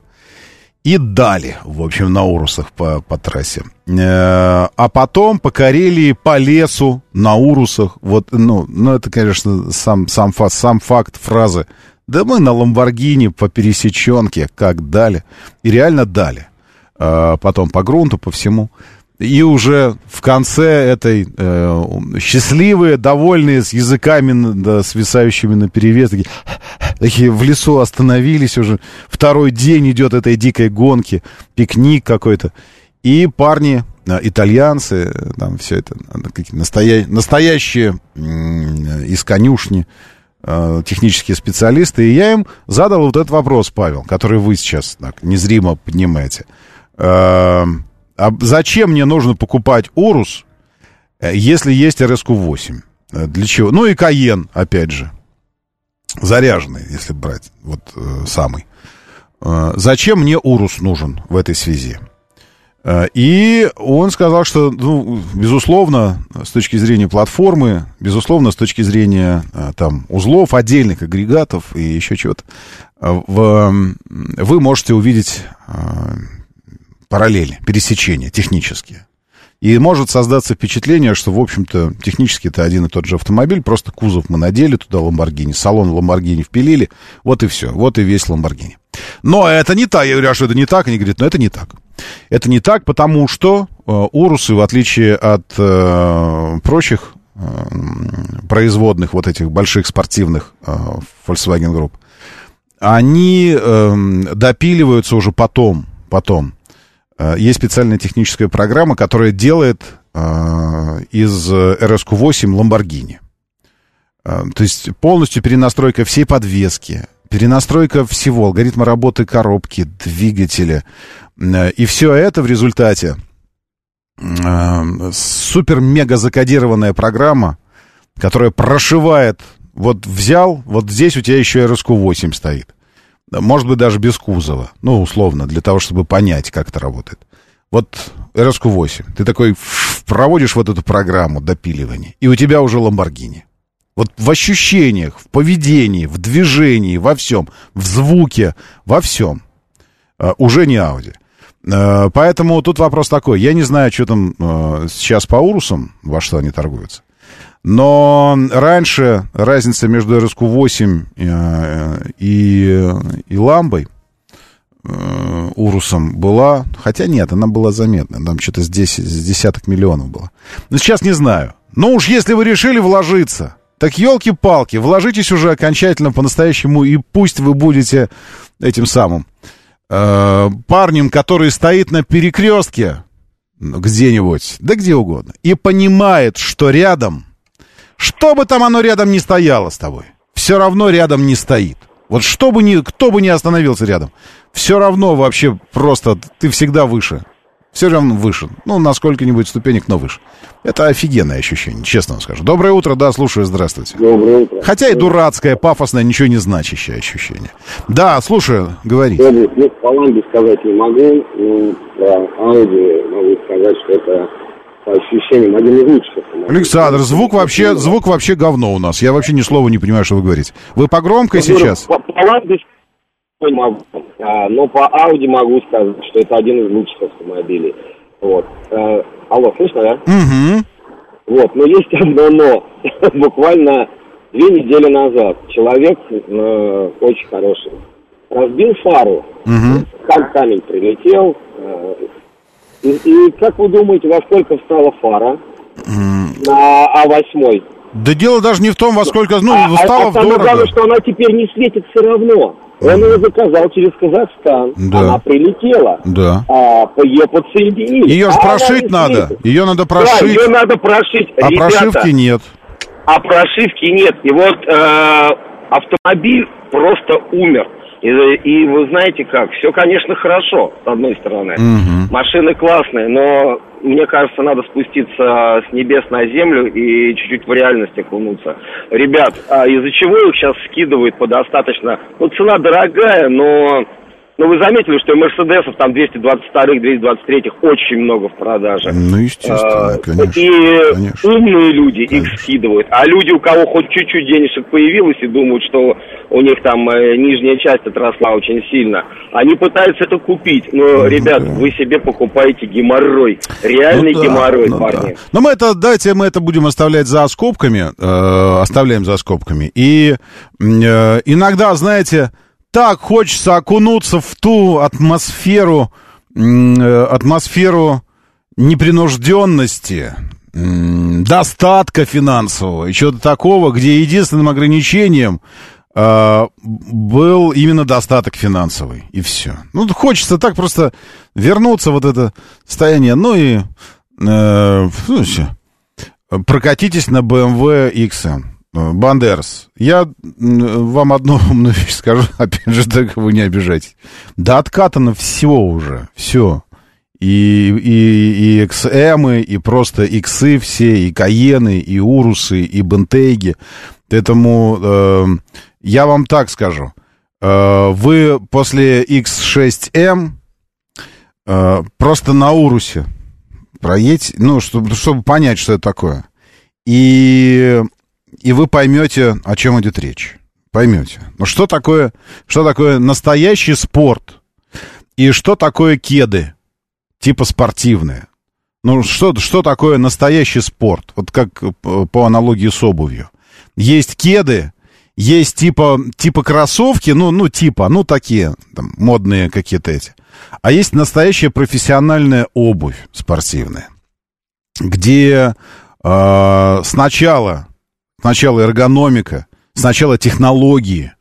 И дали, в общем, на Урусах по, по трассе. Э, А потом по Карелии, по лесу, на Урусах. Вот, ну, ну это, конечно, сам, сам, сам факт фразы. Да мы на Ламборгини по пересеченке как дали. И реально дали. Э, Потом по грунту, по всему. И уже в конце этой э, счастливые, довольные, с языками да, свисающими на перевес, такие, такие в лесу остановились уже. Второй день идет этой дикой гонки, пикник какой-то. И парни, э, итальянцы, э, там все это, э, настоя... настоящие из конюшни, технические специалисты. И я им задал вот этот вопрос, Павел, который вы сейчас так незримо поднимаете. Э, а зачем мне нужно покупать Урус, э, если есть РСК-8? Э, Для чего? Ну и Каен, опять же. Заряженный, если брать, вот э, самый. Э, зачем мне Урус нужен в этой связи? Э, И он сказал, что, ну, безусловно, с точки зрения платформы, безусловно, с точки зрения э, там узлов, отдельных агрегатов и еще чего-то, э, вы можете увидеть параллели, пересечения технические. И может создаться впечатление, что, в общем-то, технически это один и тот же автомобиль, просто кузов мы надели туда Ламборгини, салон Ламборгини впилили, вот и все, вот и весь Ламборгини. Но это не так, я говорю, а что это не так? Они говорят, ну это не так. Это не так, потому что э, Урусы, в отличие от э, прочих э, производных вот этих больших спортивных э, Volkswagen Group, они эм, допиливаются уже потом, потом. Э, Есть специальная техническая программа, которая делает э, из RSQ8 Lamborghini. Э, То есть полностью перенастройка всей подвески, перенастройка всего, алгоритма работы коробки, двигателя. Э, И все это в результате э, супер-мега закодированная программа, которая прошивает, вот взял, вот здесь у тебя еще RSQ8 стоит. Может быть, даже без кузова. Ну, условно, для того, чтобы понять, как это работает. Вот RSQ8. Ты такой проводишь вот эту программу допиливания, и у тебя уже Ламборгини. Вот в ощущениях, в поведении, в движении, во всем, в звуке, во всем. Э, уже не Audi. Э, Поэтому тут вопрос такой. Я не знаю, что там э, сейчас по Урусам, во что они торгуются. Но раньше разница между RSQ8 э, и, и Ламбой, э, Урусом была, хотя нет, она была заметна, там что-то здесь с десяток миллионов было. Но сейчас не знаю. Ну уж если вы решили вложиться, так елки-палки, вложитесь уже окончательно по-настоящему, и пусть вы будете этим самым э, парнем, который стоит на перекрестке где-нибудь, да где угодно, и понимает, что рядом, что бы там оно рядом не стояло с тобой, все равно рядом не стоит. Вот что бы ни, кто бы ни остановился рядом, все равно вообще просто ты всегда выше. Все равно выше. Ну, на сколько-нибудь ступенек, но выше. Это офигенное ощущение, честно вам скажу. Доброе утро, да, слушаю, здравствуйте. Доброе утро. Хотя и дурацкое, пафосное, ничего не значащее ощущение. Да, слушаю, говори. Ну, по сказать не могу, но про Ауди могу сказать, что это по ощущениям один из лучших. Александр, звук вообще, звук вообще говно у нас. Я вообще ни слова не понимаю, что вы говорите. Вы по громкой сейчас? По, по не могу, а, но по Ауди могу сказать, что это один из лучших автомобилей. Вот. А, алло, слышно, да? Угу. Вот, но есть <laughs> одно но. <laughs> Буквально две недели назад человек э, очень хороший разбил фару, Угу. как камень прилетел. э, и, и как вы думаете, во сколько встала фара на А8? Да дело даже не в том, во сколько... Ну, а, стало а, а самое дорого. главное, что она теперь не светит все равно. Он ее заказал через Казахстан. Да. Она прилетела. Да. А, ее подсоединили. Ее же А прошить надо. Ее надо Да, прошить. ее надо прошить. А Ребята, прошивки нет. а прошивки нет. И вот э, автомобиль просто умер. И, и вы знаете как, все, конечно, хорошо, с одной стороны. Мгм. Машины классные, но мне кажется, надо спуститься с небес на землю и чуть-чуть в реальность окунуться. Ребят, а из-за чего их сейчас скидывают по достаточно... Ну, цена дорогая, но... Ну, вы заметили, что Мерседесов там 222-х, 223-х очень много в продаже. Ну, естественно, А, конечно. И конечно. умные люди их Конечно. скидывают. А люди, у кого хоть чуть-чуть денежек появилось и думают, что у них там э, нижняя часть отросла очень сильно, они пытаются это купить. Но, ребят, да. вы себе покупаете геморрой. Реальный Ну да, геморрой, ну парни. да. Но мы это, давайте мы это будем оставлять за скобками, э, оставляем за скобками. И э, иногда, знаете, так хочется окунуться в ту атмосферу, э, атмосферу непринужденности, достатка финансового и чего-то такого, где единственным ограничением э, был именно достаток финансовый, и все. Ну, хочется так просто вернуться вот это состояние, ну и э, ну, прокатитесь на BMW XM. Бандерс, я вам одну <laughs> умную вещь скажу, <laughs> опять же, так вы не обижайтесь. Да откатано всего уже, все. И, и, и XM, и просто иксы все, и Каены, и Урусы, и Бентейги. Поэтому э, я вам так скажу. Э, вы после X6M э, просто на Урусе проедьте, ну, чтобы, чтобы понять, что это такое. И, и вы поймете, о чем идет речь. Поймете. Ну, что такое, что такое настоящий спорт? И что такое кеды? Типа спортивные. Ну, что, что такое настоящий спорт? Вот как э, по аналогии с обувью. Есть кеды, есть типа, типа кроссовки, ну, ну, типа, ну, такие, там, модные какие-то эти. А есть настоящая профессиональная обувь спортивная, где э, сначала, сначала эргономика, сначала технологии,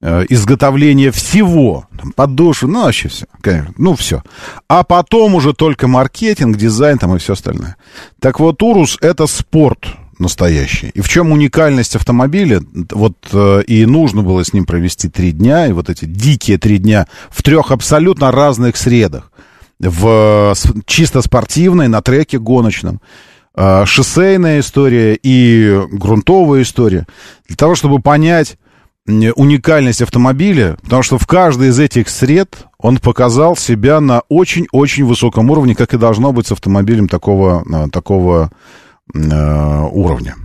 э, изготовление всего, там, подошвы, ну, вообще все, конечно, ну, все. А потом уже только маркетинг, дизайн там и все остальное. Так вот, Урус — это спорт настоящий. И в чем уникальность автомобиля? Вот э, и нужно было с ним провести три дня, и вот эти дикие три дня в трех абсолютно разных средах. В э, чисто спортивной, на треке гоночном, шоссейная история и грунтовая история. Для того, чтобы понять уникальность автомобиля, потому что в каждой из этих сред он показал себя на очень-очень высоком уровне, как и должно быть с автомобилем такого, э, такого э, уровня.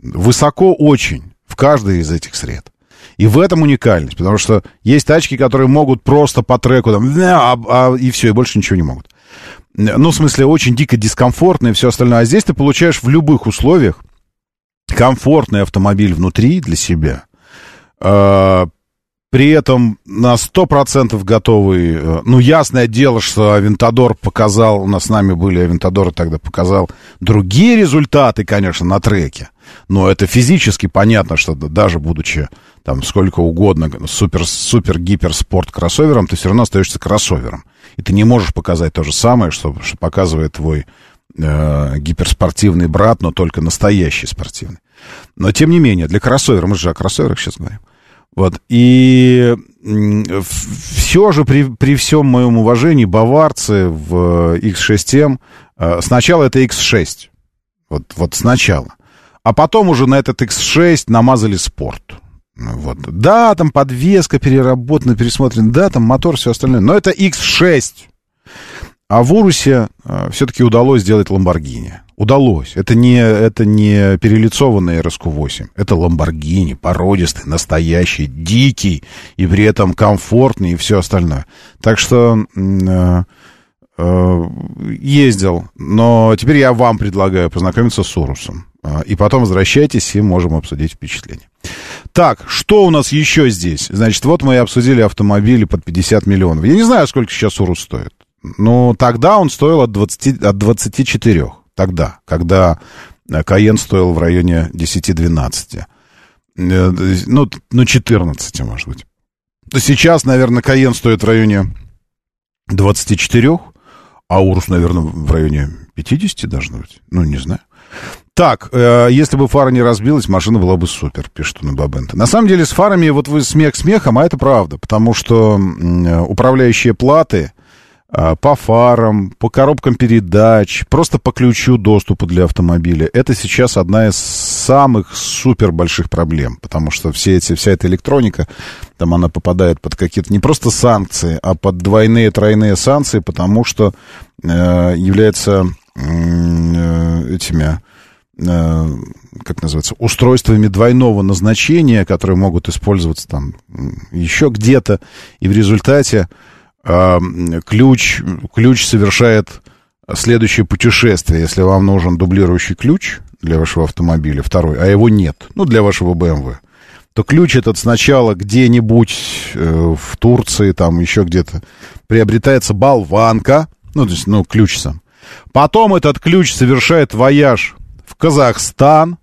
Высоко очень в каждой из этих сред. И в этом уникальность, потому что есть тачки, которые могут просто по треку, там, а- а- и все, и больше ничего не могут. Ну, в смысле, очень дико дискомфортно и все остальное. А здесь ты получаешь в любых условиях комфортный автомобиль внутри для себя, э, при этом на 100% готовый. э, Ну, ясное дело, что Авентадор показал, у нас с нами были Авентадоры тогда, показал другие результаты, конечно, на треке. Но это физически понятно, что даже будучи там сколько угодно супер, супер гипер спорт кроссовером, ты все равно остаешься кроссовером. И ты не можешь показать то же самое, что, что показывает твой э, гиперспортивный брат, но только настоящий спортивный. Но тем не менее, для кроссовера, мы же о кроссоверах сейчас говорим. Вот. И все же при, при всем моем уважении баварцы в X6M э, сначала это X6. Вот, вот сначала. А потом уже на этот X6 намазали спорт. Ну, Вот. Да, там подвеска переработана, пересмотрена, да, там мотор, все остальное. Но это X6. А в Урусе э, все-таки удалось сделать Ламборгини. Удалось. Это не, это не перелицованный RSQ-8. Это Ламборгини, породистый, настоящий, дикий, и при этом комфортный, и все остальное. Так что э, э, ездил. Но теперь я вам предлагаю познакомиться с Урусом. Э, И потом возвращайтесь, и можем обсудить впечатления. Так, что у нас еще здесь? Значит, вот мы и обсудили автомобили под 50 миллионов. Я не знаю, сколько сейчас Урус стоит. Но тогда он стоил от, 20, от 24. Тогда, когда э, Каен стоил в районе 10-12. Э, Ну, ну, 14, может быть. Сейчас, наверное, Каен стоит в районе 24, а Урус, наверное, в районе 50 должно быть. Ну, не знаю. Так, э, если бы фара не разбилась, машина была бы супер, пишет на Бабента. На самом деле с фарами, вот вы смех смехом, а это правда, потому что э, управляющие платы э, по фарам, по коробкам передач, просто по ключу доступа для автомобиля, это сейчас одна из самых супер больших проблем, потому что все эти, вся эта электроника, там она попадает под какие-то не просто санкции, а под двойные, тройные санкции, потому что э, является э, этими как называется, устройствами двойного назначения, которые могут использоваться там еще где-то, и в результате э, ключ, ключ совершает следующее путешествие. Если вам нужен дублирующий ключ для вашего автомобиля, второй, а его нет, ну, для вашего BMW, то ключ этот сначала где-нибудь э, в Турции, там еще где-то, приобретается болванка, ну, то есть, ну, ключ сам. Потом этот ключ совершает вояж Казахстан.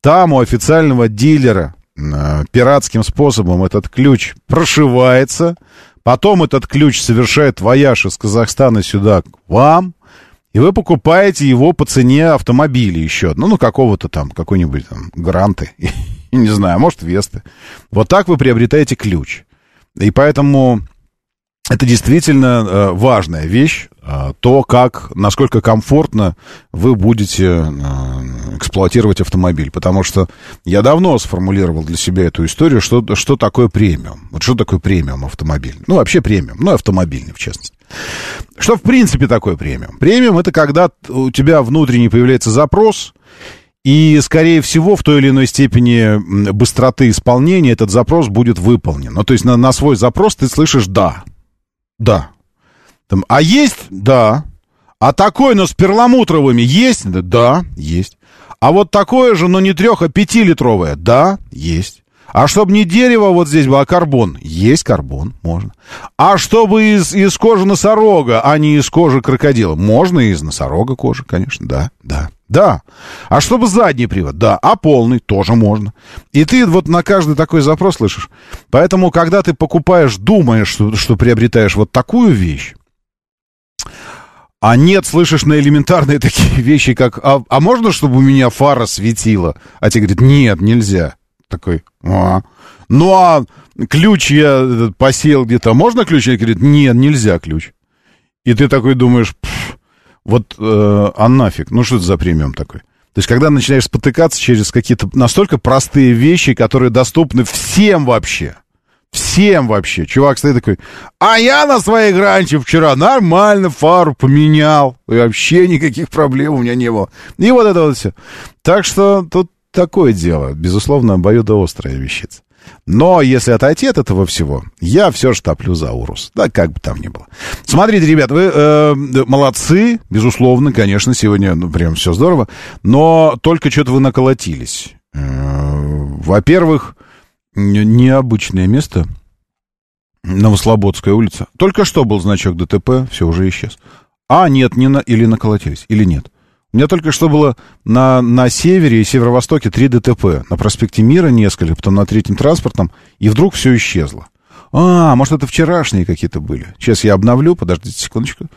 Там у официального дилера э, пиратским способом этот ключ прошивается. Потом этот ключ совершает вояж из Казахстана сюда к вам. И вы покупаете его по цене автомобиля еще. Ну, ну какого-то там, какой-нибудь там гранты. <laughs> Не знаю, может, Весты. Вот так вы приобретаете ключ. И поэтому это действительно э, важная вещь, э, то, как, насколько комфортно вы будете э, эксплуатировать автомобиль. Потому что я давно сформулировал для себя эту историю, что, что такое премиум. Вот что такое премиум автомобиль. Ну, вообще премиум, ну, автомобильный, в частности. Что, в принципе, такое премиум? Премиум — это когда у тебя внутренний появляется запрос, и, скорее всего, в той или иной степени быстроты исполнения этот запрос будет выполнен. Ну, то есть на, на свой запрос ты слышишь «да». Да. Там, а есть? Да. А такой, но с перламутровыми есть? Да, есть. А вот такое же, но не трех, а пятилитровое? Да, есть. А чтобы не дерево вот здесь было, а карбон? Есть карбон, можно. А чтобы из, из кожи носорога, а не из кожи крокодила? Можно из носорога кожи, конечно, да, да. Да. А чтобы задний привод? Да. А полный? Тоже можно. И ты вот на каждый такой запрос слышишь. Поэтому, когда ты покупаешь, думаешь, что, что приобретаешь вот такую вещь, а нет, слышишь на элементарные <laughs> такие вещи, как «А, а можно, чтобы у меня фара светила?» А тебе говорят «Нет, нельзя». Такой а. «Ну а ключ я посеял где-то, можно ключ?» Я говорит «Нет, нельзя ключ». И ты такой думаешь вот, э, а нафиг, ну что это за премиум такой? То есть, когда начинаешь спотыкаться через какие-то настолько простые вещи, которые доступны всем вообще. Всем вообще. Чувак стоит такой, а я на своей гранче вчера нормально фару поменял. И вообще никаких проблем у меня не было. И вот это вот все. Так что тут такое дело. Безусловно, обоюдоострая вещица. Но если отойти от этого всего, я все же топлю за Урус. Да, как бы там ни было. Смотрите, ребят, вы э, молодцы, безусловно, конечно, сегодня ну, прям все здорово, но только что-то вы наколотились. Э, во-первых, необычное место, Новослободская улица. Только что был значок ДТП, все, уже исчез. А, нет, не на... или наколотились, или нет. У меня только что было на, на севере и северо-востоке три ДТП. На проспекте Мира несколько, потом на третьем транспортном, и вдруг все исчезло. А, может, это вчерашние какие-то были. Сейчас я обновлю, подождите секундочку.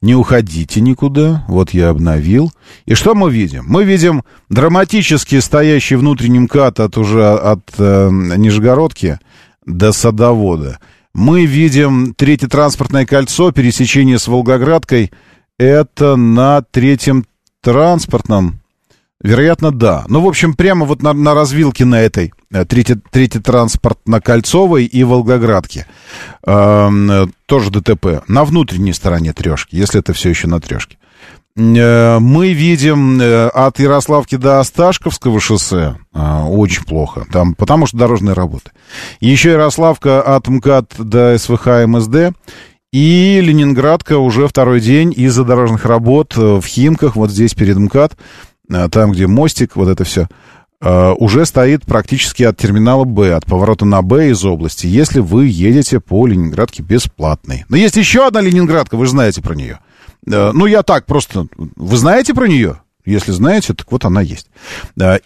Не уходите никуда. Вот я обновил. И что мы видим? Мы видим драматически стоящий внутренним кат от уже от э, Нижегородки до Садовода. Мы видим третье транспортное кольцо, пересечение с Волгоградкой. Это на третьем транспортном, вероятно, да. Ну, в общем, прямо вот на, на развилке на этой, э, третий, третий транспорт на Кольцовой и Волгоградке, э, тоже ДТП, на внутренней стороне трешки, если это все еще на трешке. Э, мы видим э, от Ярославки до Осташковского шоссе очень плохо, там, потому что дорожные работы. Еще Ярославка от МКАД до СВХ МСД и Ленинградка уже второй день из-за дорожных работ э, в Химках, вот здесь перед МКАД, э, там, где мостик, вот это все, э, уже стоит практически от терминала Б, от поворота на Б из области, если вы едете по Ленинградке бесплатной. Но есть еще одна Ленинградка, вы же знаете про нее. Ну, я так просто... Вы знаете про нее? Если знаете, так вот она есть.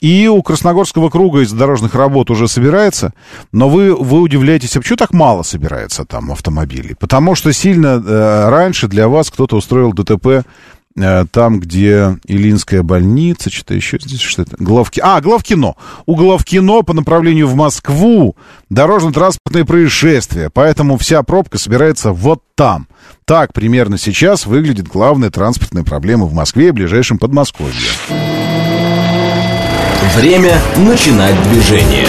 И у Красногорского круга из дорожных работ уже собирается, но вы, вы удивляетесь, а почему так мало собирается там автомобилей? Потому что сильно э, раньше для вас кто-то устроил ДТП там, где Илинская больница, что-то еще здесь, что это, главки... А, главкино. У главкино по направлению в Москву дорожно-транспортное происшествие, поэтому вся пробка собирается вот там. Так примерно сейчас выглядит главная транспортная проблема в Москве и ближайшем Подмосковье. Время начинать движение.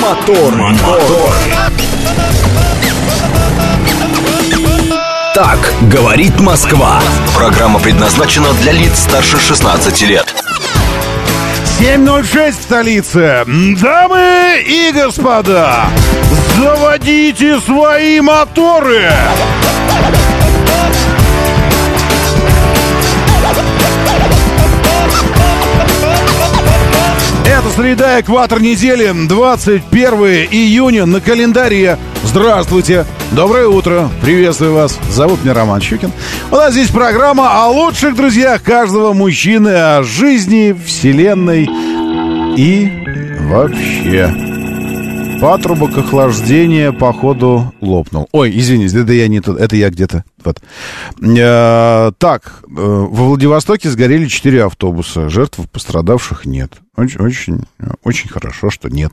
Мотор, мотор. мотор. Так говорит Москва. Программа предназначена для лиц старше 16 лет. 7.06 в столице. Дамы и господа, заводите свои моторы. Это среда, экватор недели, 21 июня на календаре Здравствуйте! Доброе утро! Приветствую вас! Зовут меня Роман Щукин. У нас здесь программа о лучших друзьях каждого мужчины, о жизни, вселенной и вообще. Патрубок охлаждения, походу, лопнул. Ой, извините, это я не тут, это я где-то. Вот. Э, так, э, во Владивостоке сгорели четыре автобуса. Жертв пострадавших нет. Очень, очень, очень хорошо, что нет.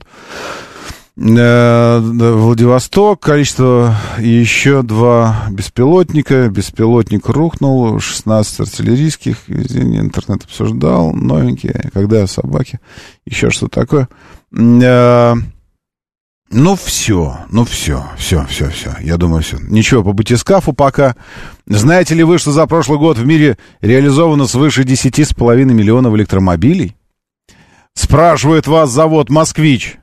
Э, Владивосток, количество еще два беспилотника. Беспилотник рухнул, 16 артиллерийских. Интернет обсуждал, новенькие. Когда собаки, еще что такое. Э, ну, все, ну, все, все, все, все. Я думаю, все. Ничего, по батискафу пока. Знаете ли вы, что за прошлый год в мире реализовано свыше 10,5 миллионов электромобилей? Спрашивает вас завод «Москвич».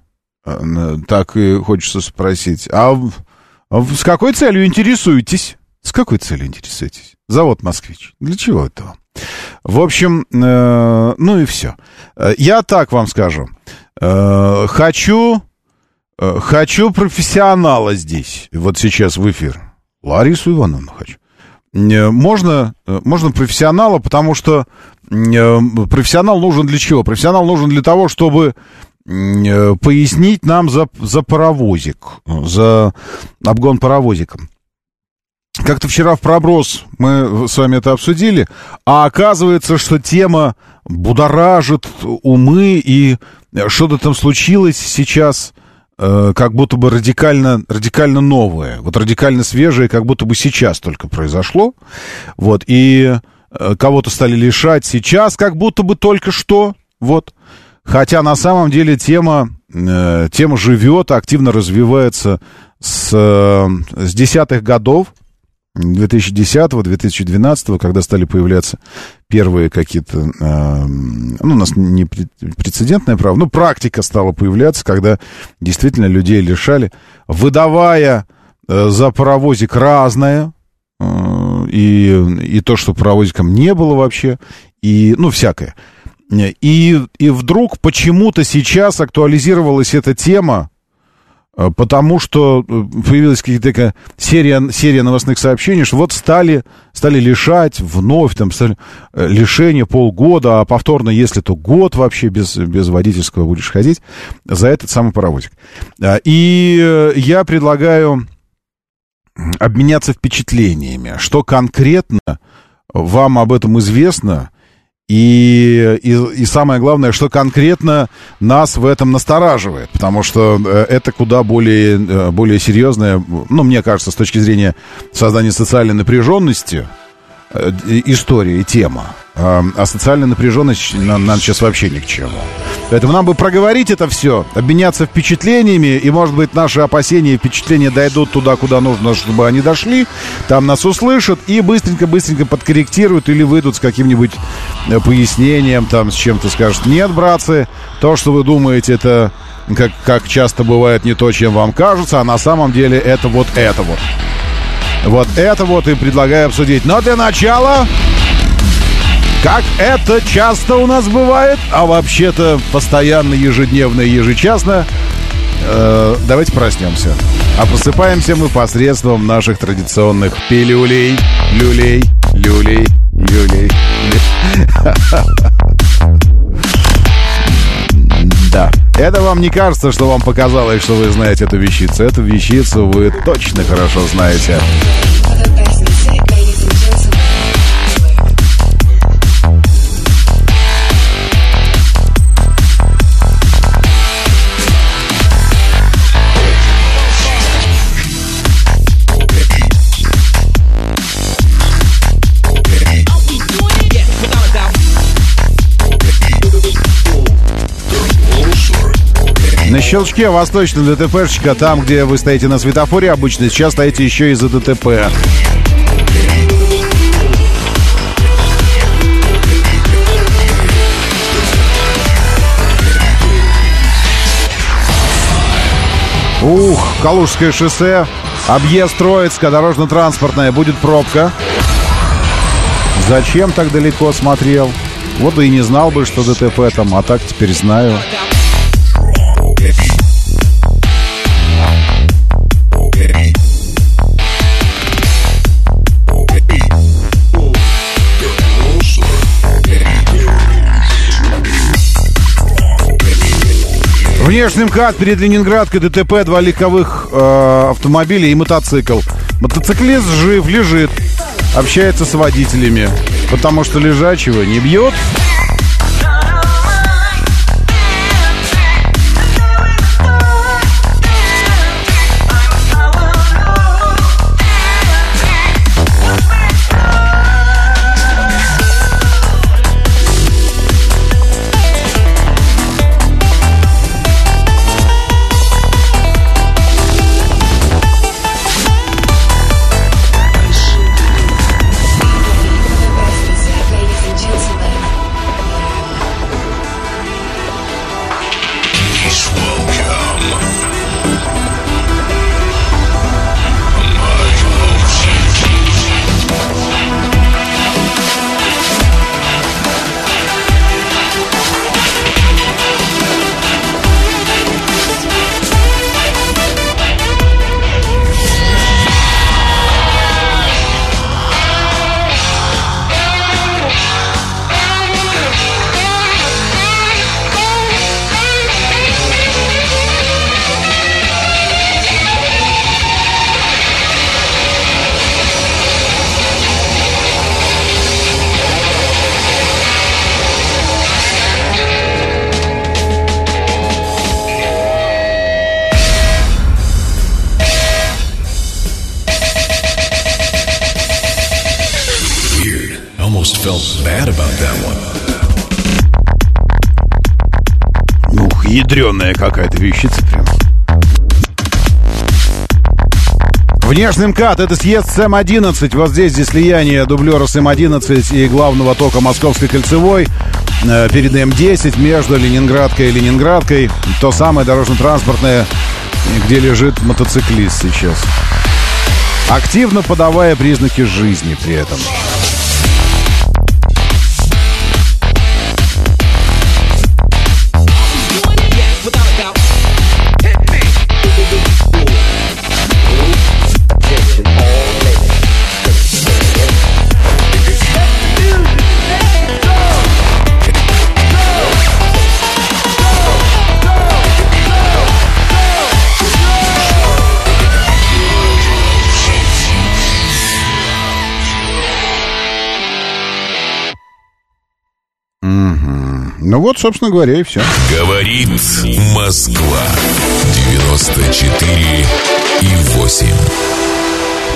Э, так и хочется спросить. А, а с какой целью интересуетесь? С какой целью интересуетесь? Завод «Москвич». Для чего это вам? В общем, э, ну и все. Э, я так вам скажу. Хочу, хочу профессионала здесь. Вот сейчас в эфир. Ларису Ивановну хочу. Можно, можно профессионала, потому что профессионал нужен для чего? Профессионал нужен для того, чтобы пояснить нам за, за паровозик, за обгон паровозиком. Как-то вчера в проброс мы с вами это обсудили, а оказывается, что тема будоражит умы, и что-то там случилось сейчас, э, как будто бы радикально, радикально новое, вот радикально свежее, как будто бы сейчас только произошло, вот, и э, кого-то стали лишать. Сейчас, как будто бы только что, вот, Хотя на самом деле тема, э, тема живет, активно развивается с, э, с десятых годов, 2010-2012, когда стали появляться первые какие-то, э, ну, у нас не прецедентное право, ну, практика стала появляться, когда действительно людей лишали, выдавая э, за паровозик разное, э, и, и то, что паровозиком не было вообще, и, ну, всякое. И, и вдруг почему-то сейчас актуализировалась эта тема, э, потому что э, появилась какая-то серия, серия новостных сообщений, что вот стали, стали лишать вновь, там, стали, э, лишение полгода, а повторно, если то год вообще без, без водительского будешь ходить, за этот самый паровозик. И я предлагаю обменяться впечатлениями, что конкретно вам об этом известно, и, и, и самое главное, что конкретно нас в этом настораживает, потому что э, это куда более, э, более серьезное, ну, мне кажется, с точки зрения создания социальной напряженности, Э, история и тема. А, а социальная напряженность нам, нам сейчас вообще ни к чему. Поэтому нам бы проговорить это все, обменяться впечатлениями, и, может быть, наши опасения и впечатления дойдут туда, куда нужно, чтобы они дошли, там нас услышат и быстренько-быстренько подкорректируют или выйдут с каким-нибудь э, пояснением, там, с чем-то скажут, нет, братцы, то, что вы думаете, это, как, как часто бывает, не то, чем вам кажется, а на самом деле это вот это вот. Вот это вот и предлагаю обсудить. Но для начала, как это часто у нас бывает, а вообще-то постоянно, ежедневно и ежечасно, э, давайте проснемся. А просыпаемся мы посредством наших традиционных пилюлей, люлей, люлей, люлей. <laughs> Да. Это вам не кажется, что вам показалось, что вы знаете эту вещицу. Эту вещицу вы точно хорошо знаете. На щелчке восточного ДТПшечка, там, где вы стоите на светофоре обычно, сейчас стоите еще и за ДТП. Ух, Калужское шоссе, объезд Троицка, дорожно-транспортная, будет пробка. Зачем так далеко смотрел? Вот и не знал бы, что ДТП там, а так теперь знаю. Внешний МКАД перед Ленинградкой ДТП, два легковых э, автомобиля и мотоцикл. Мотоциклист жив, лежит, общается с водителями, потому что лежачего не бьет. Ядреная какая-то вещица прям. Внешний МКАД, это съезд с М-11. Вот здесь, здесь слияние дублера с М-11 и главного тока Московской кольцевой э, перед М-10 между Ленинградкой и Ленинградкой. То самое дорожно-транспортное, где лежит мотоциклист сейчас. Активно подавая признаки жизни при этом. Ну вот, собственно говоря, и все. Говорит Москва. 94 и 8.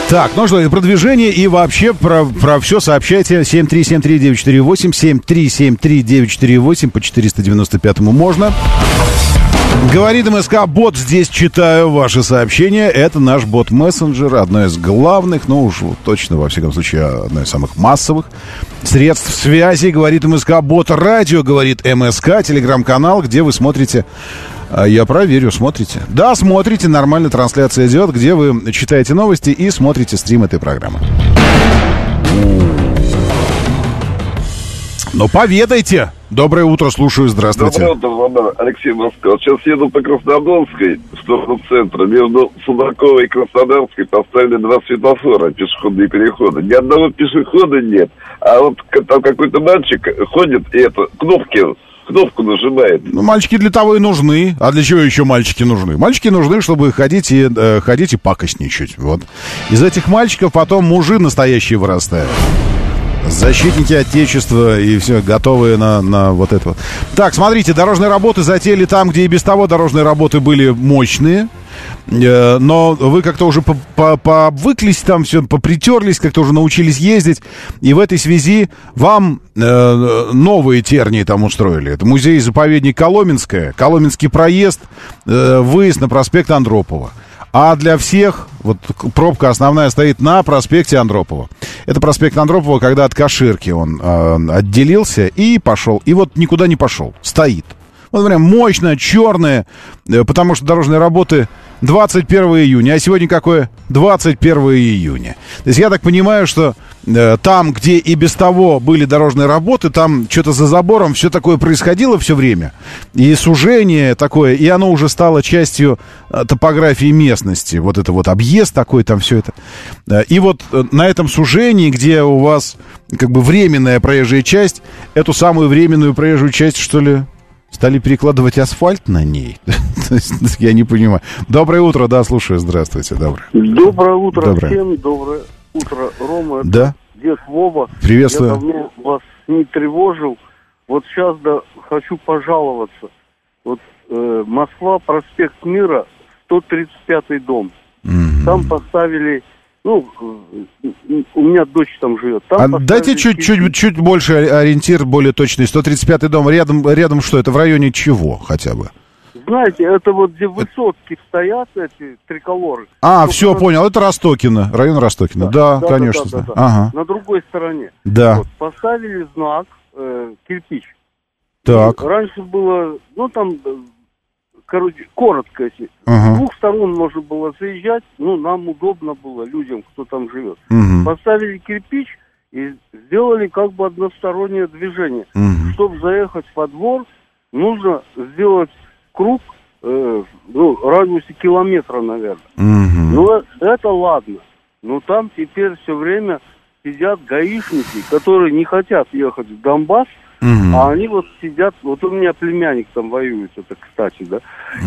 Так, ну что, и продвижение и вообще про, про все сообщайте 7373948, 7373948 по 495 можно. Говорит МСК, бот, здесь читаю ваши сообщения. Это наш бот-мессенджер, одно из главных, ну уж точно, во всяком случае, одно из самых массовых средств связи. Говорит МСК, бот радио, говорит МСК, телеграм-канал, где вы смотрите а Я проверю, смотрите. Да, смотрите, нормально трансляция идет, где вы читаете новости и смотрите стрим этой программы. Ну, поведайте. Доброе утро, слушаю, здравствуйте. Доброе утро, Владимир. Алексей Москва. Сейчас еду по Краснодонской в сторону центра. Между Судаковой и Краснодарской поставили два светофора, пешеходные переходы. Ни одного пешехода нет. А вот там какой-то мальчик ходит и это, кнопки, кнопку нажимает. Ну, мальчики для того и нужны. А для чего еще мальчики нужны? Мальчики нужны, чтобы ходить и, э, ходить и пакостничать. Вот. Из этих мальчиков потом мужи настоящие вырастают. Защитники Отечества и все, готовые на, на вот это вот. Так, смотрите, дорожные работы затеяли там, где и без того дорожные работы были мощные. Э, Но вы как-то уже по- по- пообвыклись там, все, попритерлись, как-то уже научились ездить. И в этой связи вам э, новые тернии там устроили. Это музей-заповедник Коломенское, Коломенский проезд, э, выезд на проспект Андропова. А для всех, вот пробка основная стоит на проспекте Андропова. Это проспект Андропова, когда от Каширки он э, отделился и пошел. И вот никуда не пошел, стоит. Вот прям мощная, черная, э, потому что дорожные работы 21 июня. А сегодня какое? 21 июня. То есть я так понимаю, что э, там, где и без того были дорожные работы, там что-то за забором все такое происходило все время. И сужение такое, и оно уже стало частью э, топографии местности. Вот это вот объезд такой, там все это. Э, И вот э, на этом сужении, где у вас как бы временная проезжая часть, эту самую временную проезжую часть, что ли, стали перекладывать асфальт на ней. <laughs> Я не понимаю. Доброе утро, да, слушаю, здравствуйте, доброе. Доброе утро Доброе. всем, доброе утро, Рома. Да. Дед Вова. Приветствую. Я давно вас не тревожил. Вот сейчас да, хочу пожаловаться. Вот э, Москва, проспект Мира, 135-й дом. Там поставили, ну, у меня дочь там живет. Там А дайте чуть, чуть, чуть больше ориентир, более точный. 135-й дом. Рядом, рядом что? Это в районе чего хотя бы? Знаете, это вот где высотки стоят, эти триколоры. А, Только все, на- понял. Это Ростокино. Район Ростокино. Да, конечно. да, да, да. Ага. На другой стороне. Да. Вот, поставили знак э, кирпич. Так. Раньше было, ну там, короче, коротко, если. Ага. С двух сторон можно было заезжать, ну нам удобно было людям, кто там живет. Мгм. Поставили кирпич и сделали как бы одностороннее движение. Мгм. Чтобы заехать во двор, нужно сделать круг, э, ну, радиусе километра, наверное. Мгм. Ну, э- это ладно. Но там теперь все время сидят гаишники, которые не хотят ехать в Донбасс, Мгм. а они вот сидят, вот у меня племянник там воюет, это кстати, да.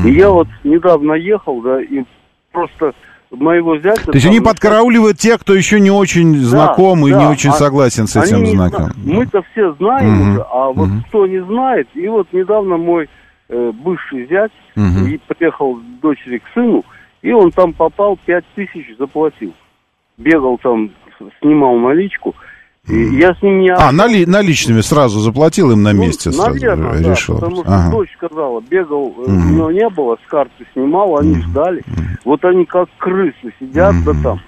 И я вот недавно ехал, да, и просто моего зятя... То есть там они на- подкарауливают тех, кто еще не очень Да, знаком и да, не очень а- согласен с этим знаком. зна- Мы-то все знаем Мгм. уже, а вот Мгм. кто не знает, и вот недавно мой э, бывший зять Мгм. и приехал дочери к сыну, и он там попал, пять тысяч заплатил. Бегал там, снимал наличку, и я с ним не А, нали- наличными сразу заплатил им на ну, месте сразу наверное, да, решил. потому что Ага. дочь сказала, бегал, Мгм. у него не было, с карты снимал, они ждали. Вот они как крысы сидят да там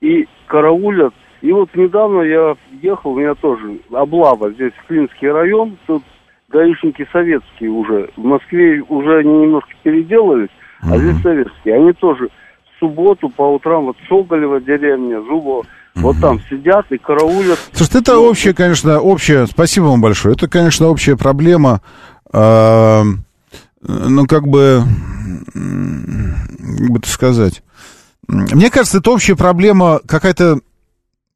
и караулят. И вот недавно я ехал, у меня тоже облава, здесь Клинский район, тут гаишники советские уже. В Москве уже они немножко переделались, а здесь советские. Они тоже в субботу по утрам, вот Соболева деревня, Зубова, вот там сидят и караулят. Слушайте, это Ну, общая, конечно, общая, спасибо вам большое, это, конечно, общая проблема, э, ну, как бы, как бы это сказать, мне кажется, это общая проблема какая-то,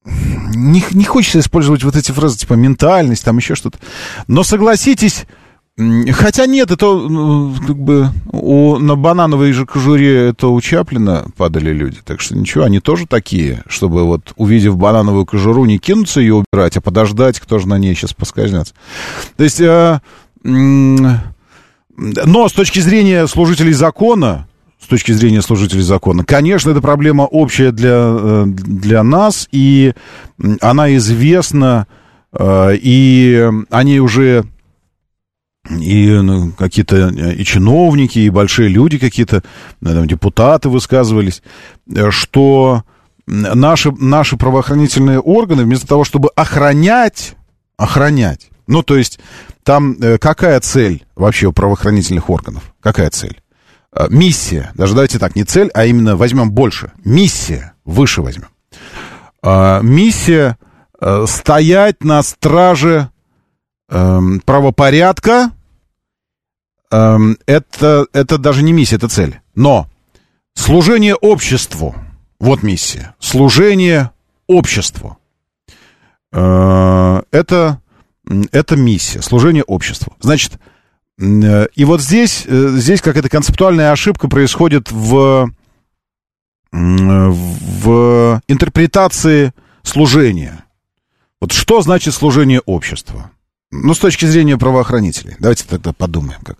не, не хочется использовать вот эти фразы, типа, ментальность, там еще что-то, но согласитесь, Хотя нет, это ну, как бы у, на банановой же кожуре это у Чаплина падали люди, так что ничего, они тоже такие, чтобы вот увидев банановую кожуру не кинуться ее убирать, а подождать, кто же на ней сейчас поскользнется. То есть, э, но с точки зрения служителей закона, с точки зрения служителей закона, конечно, это проблема общая для, э, для нас, и она известна, э, и они уже и ну, какие-то э, и чиновники, и большие люди какие-то, э, депутаты высказывались, э, что наши, наши правоохранительные органы, вместо того, чтобы охранять, охранять, ну, то есть, там какая цель вообще у правоохранительных органов? Какая цель? Миссия, даже давайте так, не цель, а именно возьмем больше. Миссия, выше возьмем. А, Миссия стоять на страже эм, правопорядка, эм, это, это даже не миссия, это цель. Но служение обществу, вот миссия, служение обществу, Э, это, это миссия, служение обществу. Значит, э, и вот здесь, э, здесь какая-то концептуальная ошибка происходит в, м, в интерпретации служения. Вот что значит служение обществу? Ну, с точки зрения правоохранителей. Давайте тогда подумаем, как.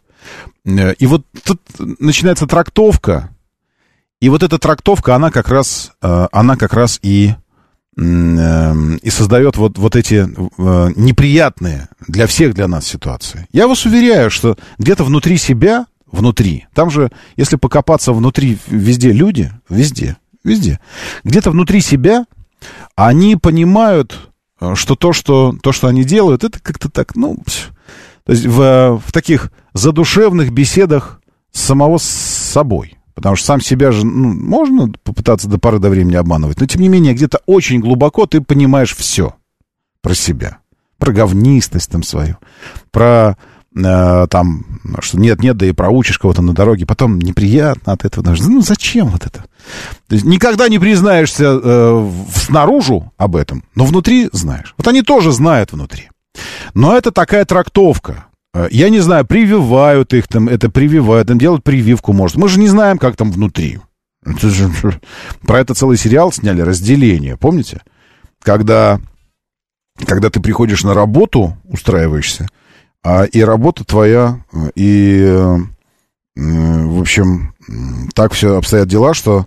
Э, И вот тут начинается трактовка, и вот эта трактовка, она как раз, э, она как раз и, э, и создает вот, вот эти неприятные для всех, для нас ситуации. Я вас уверяю, что где-то внутри себя, внутри, там же, если покопаться внутри, везде люди, везде, везде, где-то внутри себя они понимают, что то, что, то, что они делают, это как-то так, ну, то есть в, в таких задушевных беседах самого с собой. Потому что сам себя же, ну, можно попытаться до поры до времени обманывать, но тем не менее где-то очень глубоко ты понимаешь все про себя. Про говнистость там свою, про э, там, что нет-нет, да и проучишь кого-то на дороге, потом неприятно от этого. даже, Ну, зачем вот это? То есть никогда не признаешься э, снаружи об этом, но внутри знаешь. Вот они тоже знают внутри. Но это такая трактовка. Э, Я не знаю, прививают их там, это прививают, им делают прививку, может. Мы же не знаем, как там внутри. Про это целый сериал сняли, «Разделение», помните? Когда, когда ты приходишь на работу, устраиваешься, а, и работа твоя, и, э, в общем, так все обстоят дела, что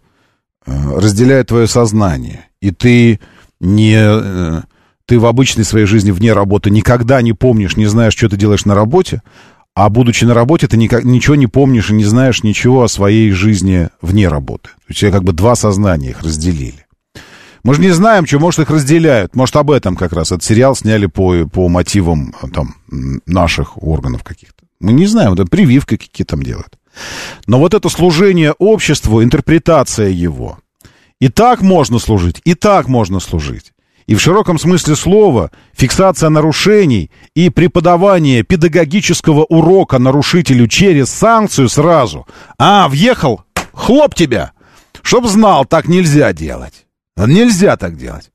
э, разделяет твое сознание, и ты не... э, Ты в обычной своей жизни вне работы никогда не помнишь, не знаешь, что ты делаешь на работе, а будучи на работе, ты никак, ничего не помнишь и не знаешь ничего о своей жизни вне работы. У тебя как бы два сознания их разделили. Мы же не знаем, что, может, их разделяют. Может, об этом как раз. Этот сериал сняли по, по мотивам э, там, наших органов каких-то. Мы не знаем, это прививки какие там делают. Но вот это служение обществу, интерпретация его. И так можно служить, и так можно служить. И в широком смысле слова фиксация нарушений и преподавание педагогического урока нарушителю через санкцию сразу. А, въехал, хлоп тебя. Чтоб знал, так нельзя делать. Нельзя так делать.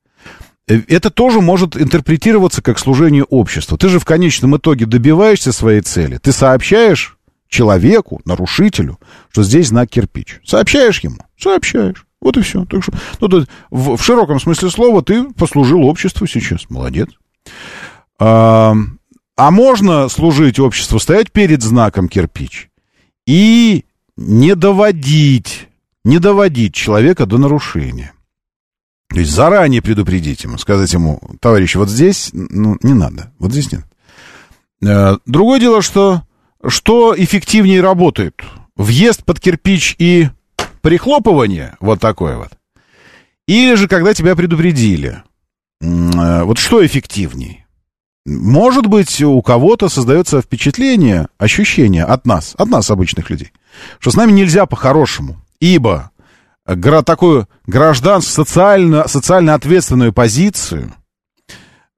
Э, Это тоже может интерпретироваться как служение обществу. Ты же в конечном итоге добиваешься своей цели. Ты сообщаешь человеку, нарушителю, что здесь знак кирпич. Сообщаешь ему? Сообщаешь. Вот и все. Так что, ну, то в, в широком смысле слова ты послужил обществу сейчас. Молодец. А, а можно служить обществу, стоять перед знаком кирпич и не доводить, не доводить человека до нарушения. То есть заранее предупредить ему, сказать ему, товарищ, вот здесь, ну, не надо, вот здесь нет. Э, Другое дело, что что эффективнее работает? Въезд под кирпич и прихлопывание, вот такое вот. Или же, когда тебя предупредили. Э, Вот что эффективнее? Может быть, у кого-то создается впечатление, ощущение от нас, от нас, обычных людей, что с нами нельзя по-хорошему, ибо такую граждан социально, социально ответственную позицию,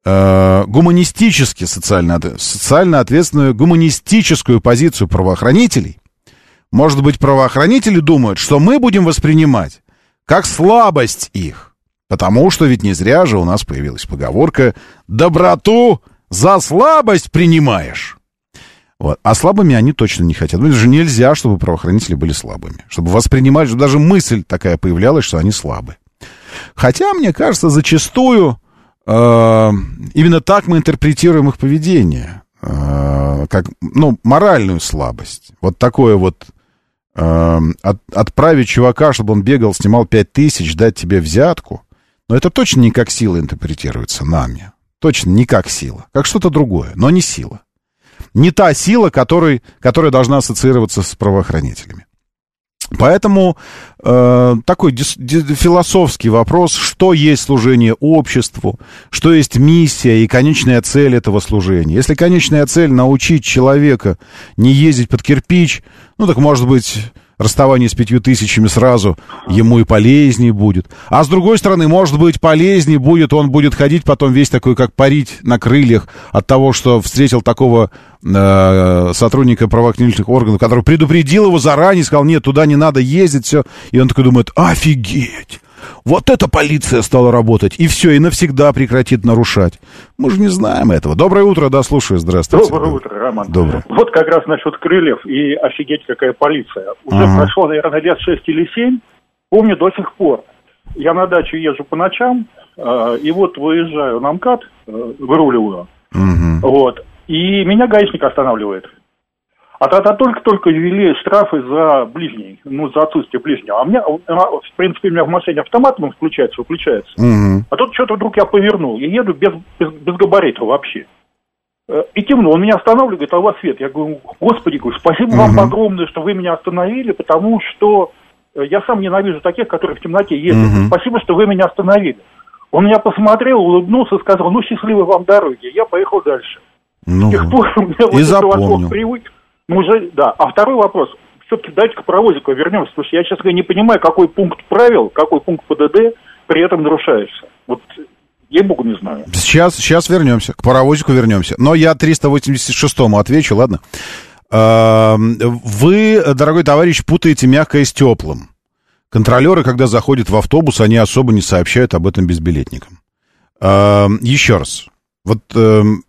э, гуманистически социально, социально ответственную гуманистическую позицию правоохранителей, может быть, правоохранители думают, что мы будем воспринимать как слабость их. Потому что ведь не зря же у нас появилась поговорка «доброту за слабость принимаешь». Вот. А слабыми они точно не хотят. Ну, это же нельзя, чтобы правоохранители были слабыми. Чтобы воспринимать, чтобы даже мысль такая появлялась, что они слабы. Хотя, мне кажется, зачастую э, именно так мы интерпретируем их поведение. Э, как, ну, моральную слабость. Вот такое вот э, от- отправить чувака, чтобы он бегал, снимал пять тысяч, дать тебе взятку. Но это точно не как сила интерпретируется нами. Точно не как сила. Как что-то другое, но не сила. Не та сила, которой, которая должна ассоциироваться с правоохранителями. Поэтому э, такой дис- ди- философский вопрос, что есть служение обществу, что есть миссия и конечная цель этого служения. Если конечная цель научить человека не ездить под кирпич, ну так может быть расставание с пятью тысячами сразу ему и полезнее будет. А с другой стороны, может быть, полезнее будет, он будет ходить потом весь такой, как парить на крыльях от того, что встретил такого э, сотрудника правоохранительных органов, который предупредил его заранее, сказал, нет, туда не надо ездить, все. И он такой думает, офигеть! Вот эта полиция стала работать, и все, и навсегда прекратит нарушать. Мы же не знаем этого. Доброе утро, да, слушаю, здравствуйте. Доброе утро, Роман. Доброе. Вот как раз насчет крыльев и офигеть, какая полиция. Уже Ага. прошло, наверное, лет 6 или 7. Помню до сих пор. Я на дачу езжу по ночам, э, и вот выезжаю на МКАД, э, выруливаю, вот, и меня гаишник останавливает. А тогда только-только ввели штрафы за ближний, ну, за отсутствие ближнего. А у меня, в принципе, у меня в машине автомат он включается, выключается. Мгм. А тут что-то вдруг я повернул и еду без, без, без габарита вообще. Э, И темно, он меня останавливает, говорит, а у вас свет. Я говорю, господи, говорю, спасибо вам огромное, что вы меня остановили, потому что э, я сам ненавижу таких, которые в темноте ездят. Мгм. Спасибо, что вы меня остановили. Он меня посмотрел, улыбнулся, сказал, ну, счастливой вам дороги. Я поехал дальше. Ну, С тех пор у меня вот этот запомнил. привык. Ну, уже, да. А второй вопрос. Все-таки дайте к паровозику вернемся, потому что я, честно говоря, не понимаю, какой пункт правил, какой пункт ПДД при этом нарушается. Вот, ей-богу, не знаю. Сейчас, сейчас вернемся, к паровозику вернемся. Но я 386-му отвечу, ладно? А, Вы, дорогой товарищ, путаете мягкое с теплым. Контролеры, когда заходят в автобус, они особо не сообщают об этом безбилетникам. А, Еще раз. Вот, эм,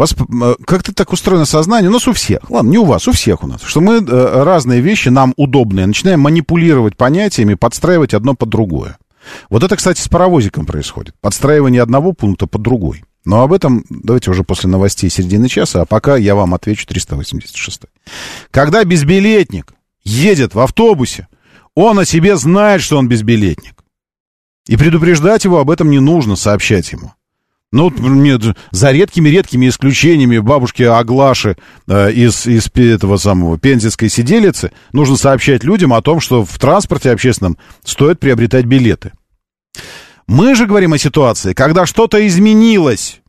вас э, как-то так устроено сознание, у нас у всех, ладно, не у вас, у всех у нас, что мы э, разные вещи, нам удобные, начинаем манипулировать понятиями, подстраивать одно под другое. Вот это, кстати, с паровозиком происходит. Подстраивание одного пункта под другой. Но об этом давайте уже после новостей середины часа, а пока я вам отвечу 386. Когда безбилетник едет в автобусе, он о себе знает, что он безбилетник. И предупреждать его об этом не нужно, сообщать ему. Ну, нет, за редкими-редкими исключениями бабушки Аглаши э, из, из этого самого пензенской сиделицы нужно сообщать людям о том, что в транспорте общественном стоит приобретать билеты. Мы же говорим о ситуации, когда что-то изменилось.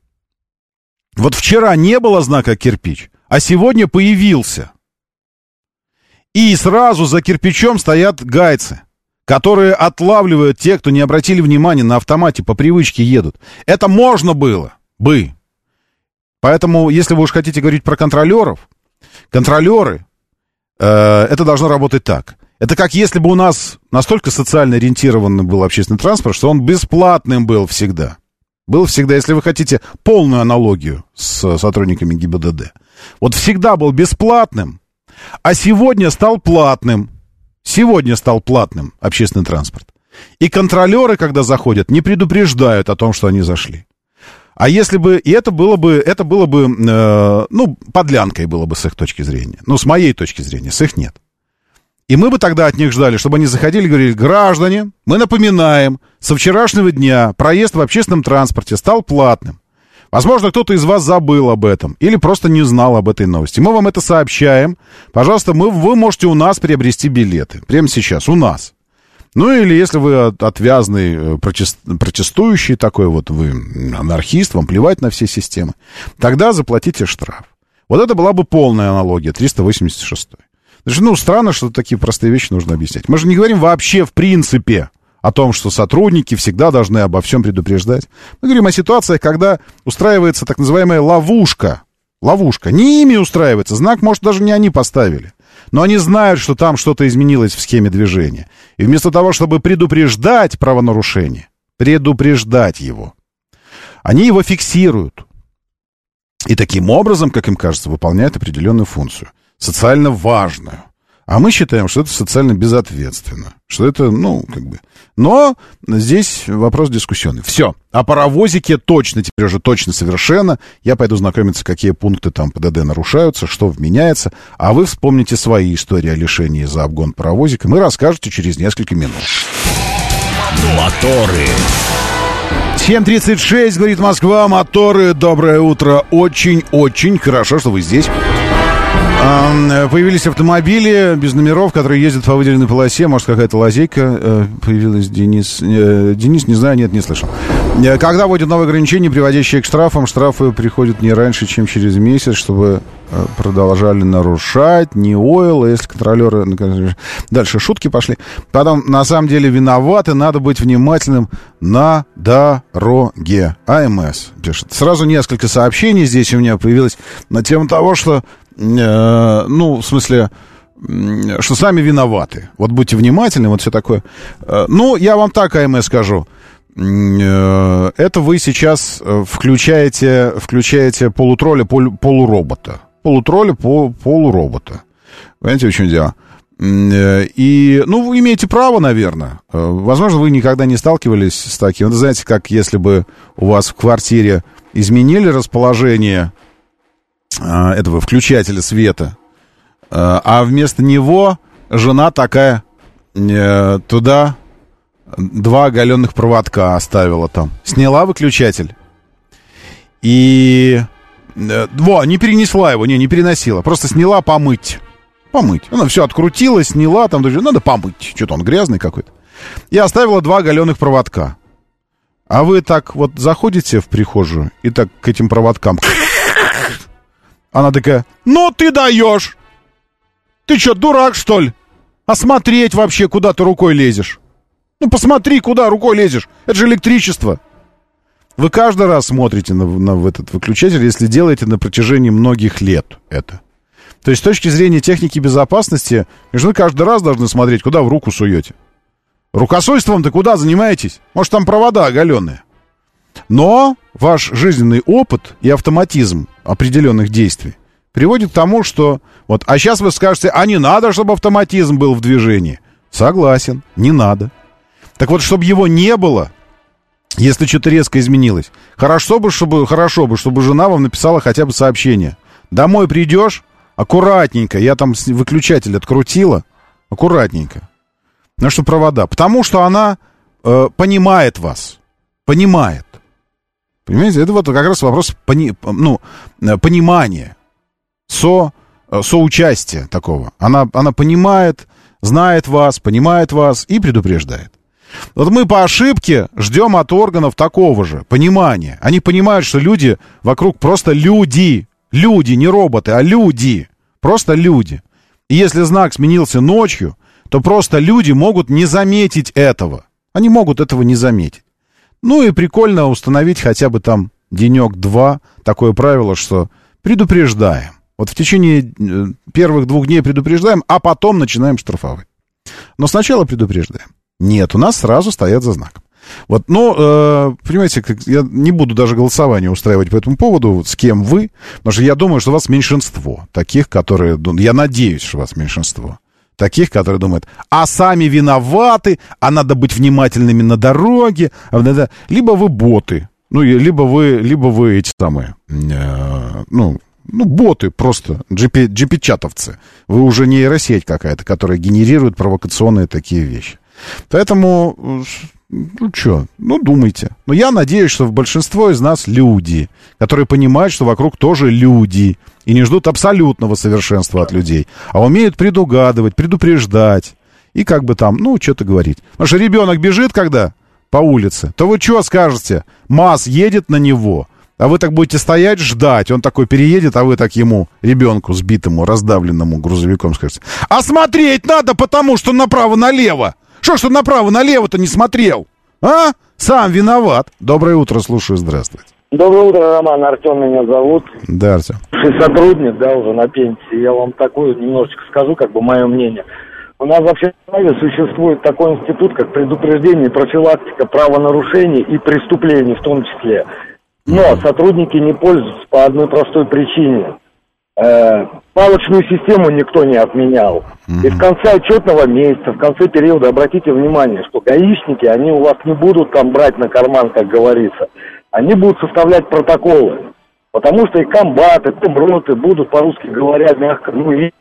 Вот вчера не было знака кирпич, а сегодня появился. И сразу за кирпичом стоят гайцы которые отлавливают те, кто не обратили внимания на автомате, по привычке едут. Это можно было бы. Поэтому, если вы уж хотите говорить про контролеров, контролеры, э, это должно работать так. Это как если бы у нас настолько социально ориентированный был общественный транспорт, что он бесплатным был всегда. Был всегда, если вы хотите полную аналогию с сотрудниками ГИБДД. Вот всегда был бесплатным, а сегодня стал платным. Сегодня стал платным общественный транспорт. И контролеры, когда заходят, не предупреждают о том, что они зашли. А если бы, и это было бы, это было бы, э, ну, подлянкой было бы с их точки зрения. Ну, с моей точки зрения, с их нет. И мы бы тогда от них ждали, чтобы они заходили и говорили, граждане, мы напоминаем, со вчерашнего дня проезд в общественном транспорте стал платным. Возможно, кто-то из вас забыл об этом или просто не знал об этой новости. Мы вам это сообщаем. Пожалуйста, мы, вы можете у нас приобрести билеты. Прямо сейчас, у нас. Ну или если вы отвязный э, протестующий такой, вот вы анархист, вам плевать на все системы, тогда заплатите штраф. Вот это была бы полная аналогия, 386. Значит, ну, странно, что такие простые вещи нужно объяснять. Мы же не говорим вообще в принципе о том, что сотрудники всегда должны обо всем предупреждать. Мы говорим о ситуациях, когда устраивается так называемая ловушка. Ловушка. Не ими устраивается. Знак, может, даже не они поставили. Но они знают, что там что-то изменилось в схеме движения. И вместо того, чтобы предупреждать правонарушение, предупреждать его, они его фиксируют. И таким образом, как им кажется, выполняют определенную функцию. Социально важную. А мы считаем, что это социально безответственно. Что это, ну, как бы... Но здесь вопрос дискуссионный. Все. О паровозике точно, теперь уже точно совершенно. Я пойду знакомиться, какие пункты там ПДД нарушаются, что вменяется. А вы вспомните свои истории о лишении за обгон паровозика. Мы расскажете через несколько минут. Моторы. 7.36, говорит Москва, моторы, доброе утро. Очень-очень хорошо, что вы здесь. Появились автомобили без номеров, которые ездят по выделенной полосе. Может, какая-то лазейка э, появилась, Денис. Э, Денис, не знаю, нет, не слышал. Э, когда вводят новые ограничения, приводящие к штрафам, штрафы приходят не раньше, чем через месяц, чтобы продолжали нарушать, не ойл, если контролеры... Дальше шутки пошли. Потом, на самом деле, виноваты, надо быть внимательным на дороге. АМС пишет. Сразу несколько сообщений здесь у меня появилось на тему того, что ну, в смысле, что сами виноваты. Вот будьте внимательны, вот все такое. Э, ну, я вам так, АМС, скажу. Э, это вы сейчас включаете, включаете полутролля, пол, полуробота. Полутролля, пол, полуробота. Понимаете, в чем дело? И, ну, вы имеете право, наверное. Возможно, вы никогда не сталкивались с таким. Это, знаете, как если бы у вас в квартире изменили расположение этого включателя света, а, а вместо него жена такая э, туда два оголенных проводка оставила там. Сняла выключатель. И... Э, во, не перенесла его, не, не переносила. Просто сняла помыть. Помыть. Она все открутила, сняла, там даже надо помыть. Что-то он грязный какой-то. И оставила два оголенных проводка. А вы так вот заходите в прихожую и так к этим проводкам она такая, ну ты даешь! Ты что, дурак, что ли? Осмотреть вообще, куда ты рукой лезешь? Ну посмотри, куда рукой лезешь. Это же электричество. Вы каждый раз смотрите на, на этот выключатель, если делаете на протяжении многих лет это. То есть с точки зрения техники безопасности, вы каждый раз должны смотреть, куда в руку суете. Рукосойством-то куда занимаетесь? Может, там провода оголенные. Но ваш жизненный опыт и автоматизм определенных действий приводит к тому, что вот, а сейчас вы скажете, а не надо, чтобы автоматизм был в движении. Согласен, не надо. Так вот, чтобы его не было, если что-то резко изменилось, хорошо бы, чтобы, хорошо бы, чтобы жена вам написала хотя бы сообщение. Домой придешь, аккуратненько, я там выключатель открутила, аккуратненько. На что провода? Потому что она э, понимает вас, понимает. Понимаете, это вот как раз вопрос пони, ну, э, понимания, со, э, соучастия такого. Она, она понимает, знает вас, понимает вас и предупреждает. Вот мы по ошибке ждем от органов такого же понимания. Они понимают, что люди вокруг просто люди. Люди, не роботы, а люди. Просто люди. И если знак сменился ночью, то просто люди могут не заметить этого. Они могут этого не заметить. Ну и прикольно установить хотя бы там денек-два такое правило, что предупреждаем. Вот в течение э, первых двух дней предупреждаем, а потом начинаем штрафовать. Но сначала предупреждаем. Нет, у нас сразу стоят за знаком. Вот, но, э, понимаете, я не буду даже голосование устраивать по этому поводу, с кем вы, потому что я думаю, что у вас меньшинство таких, которые, ну, я надеюсь, что у вас меньшинство таких, которые думают, а сами виноваты, а надо быть внимательными на дороге, а либо вы боты, ну, либо вы, либо вы эти самые, э, ну, ну, боты просто, GP, GP-чатовцы. Вы уже не нейросеть какая-то, которая генерирует провокационные такие вещи. Поэтому, ну что, ну думайте. Но я надеюсь, что в большинство из нас люди, которые понимают, что вокруг тоже люди, и не ждут абсолютного совершенства от людей, а умеют предугадывать, предупреждать, и как бы там, ну, что-то говорить. Потому что ребенок бежит, когда по улице, то вы что скажете? МАЗ едет на него, а вы так будете стоять, ждать. Он такой переедет, а вы так ему, ребенку сбитому, раздавленному грузовиком скажете. А смотреть надо, потому что направо-налево. Что ж ты направо-налево-то не смотрел? А? Сам виноват. Доброе утро, слушаю, здравствуйте. Доброе утро, Роман. Артем меня зовут. Да, Артем. Сотрудник, да, уже на пенсии. Я вам такое немножечко скажу, как бы мое мнение. У нас вообще в стране существует такой институт, как предупреждение профилактика правонарушений и преступлений в том числе. Но сотрудники не пользуются по одной простой причине. Э, палочную систему никто не отменял. И в конце отчетного месяца, в конце периода, обратите внимание, что гаишники, они у вас не будут там брать на карман, как говорится. Они будут составлять протоколы. Потому что и комбаты, комроты будут, по-русски говоря, мягко, ну, и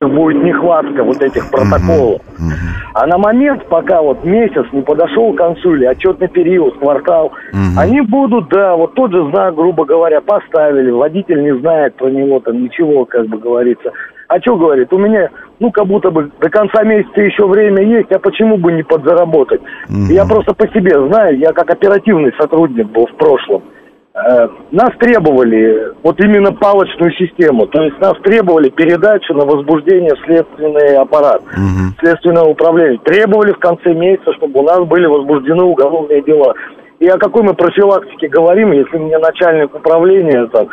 будет нехватка вот этих протоколов. Uh-huh. Uh-huh. А на момент, пока вот месяц не подошел к концу или отчетный период, квартал, uh-huh. они будут, да, вот тот же знак, грубо говоря, поставили, водитель не знает про него там ничего, как бы говорится. А что говорит? У меня, ну, как будто бы до конца месяца еще время есть, а почему бы не подзаработать? Uh-huh. Я просто по себе знаю, я как оперативный сотрудник был в прошлом. Э, нас требовали вот именно палочную систему, то есть нас требовали передачу на возбуждение в следственный аппарат, угу. следственное управление. Требовали в конце месяца, чтобы у нас были возбуждены уголовные дела. И о какой мы профилактике говорим, если мне начальник управления там,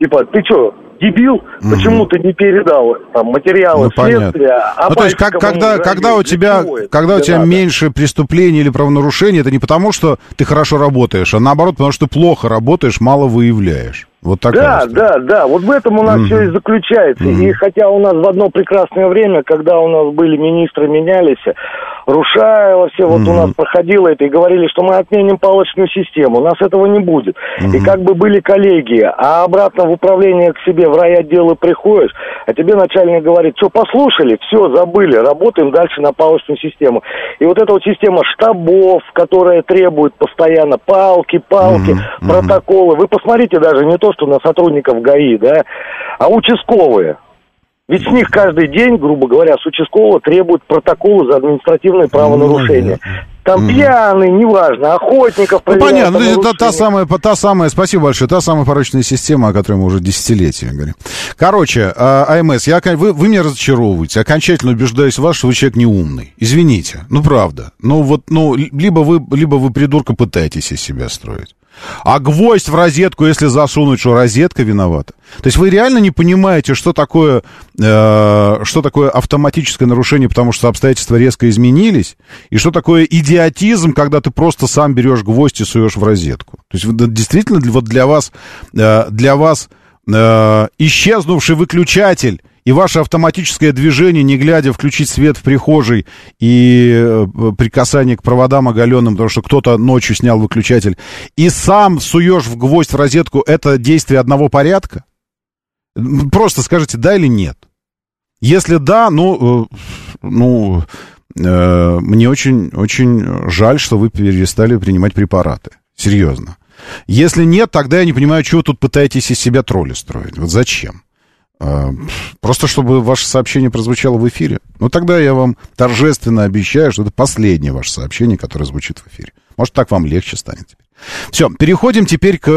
типа, ты что, дебил, угу. почему ты не передал там материалы ну, следствия? А ну, то есть, как, когда, когда у тебя, когда у тебя надо? меньше преступлений или правонарушений, это не потому, что ты хорошо работаешь, а наоборот, потому что ты плохо работаешь, мало выявляешь. Вот такая да, да, да. Вот в этом у нас mm все и заключается. mm И хотя у нас в одно прекрасное время, когда у нас были министры, менялись, Рушаева все, вот mm у нас проходило это, и говорили, что мы отменим палочную систему. У нас этого не будет. mm И как бы были коллеги, а обратно в управление к себе в райотделы приходишь, а тебе начальник говорит, что послушали, все, забыли, работаем дальше на палочную систему. И вот эта вот система штабов, которая требует постоянно палки, палки, mm протоколы. Вы посмотрите даже не то, что на сотрудников ГАИ, да, а участковые. Ведь с них каждый день, грубо говоря, с участкового требуют протоколы за административное правонарушение. Там mm пьяный, неважно, охотников Ну, понятно, это та, та, самая, та самая, спасибо большое, та самая порочная система, о которой мы уже десятилетия говорим. Короче, а, АМС, я, вы, вы меня разочаровываете, окончательно убеждаюсь в вас, что вы человек неумный. Извините, ну правда. Ну вот, ну, либо вы, либо вы придурка пытаетесь из себя строить. А гвоздь в розетку, если засунуть, что розетка виновата. То есть вы реально не понимаете, что такое, э, что такое автоматическое нарушение, потому что обстоятельства резко изменились, и что такое идиотизм, когда ты просто сам берешь гвоздь и суешь в розетку. То есть действительно вот для вас, э, для вас э, исчезнувший выключатель и ваше автоматическое движение, не глядя, включить свет в прихожей и э, прикасание к проводам оголенным, потому что кто-то ночью снял выключатель, и сам суешь в гвоздь в розетку, это действие одного порядка? Просто скажите, да или нет? Если да, ну, э, ну, э, мне очень, очень жаль, что вы перестали принимать препараты. Серьезно. Если нет, тогда я не понимаю, чего тут пытаетесь из себя тролли строить. Вот зачем? А, просто чтобы ваше сообщение прозвучало в эфире. Ну, тогда я вам торжественно обещаю, что это последнее ваше сообщение, которое звучит в эфире. Может, так вам легче станет теперь. Все, переходим теперь к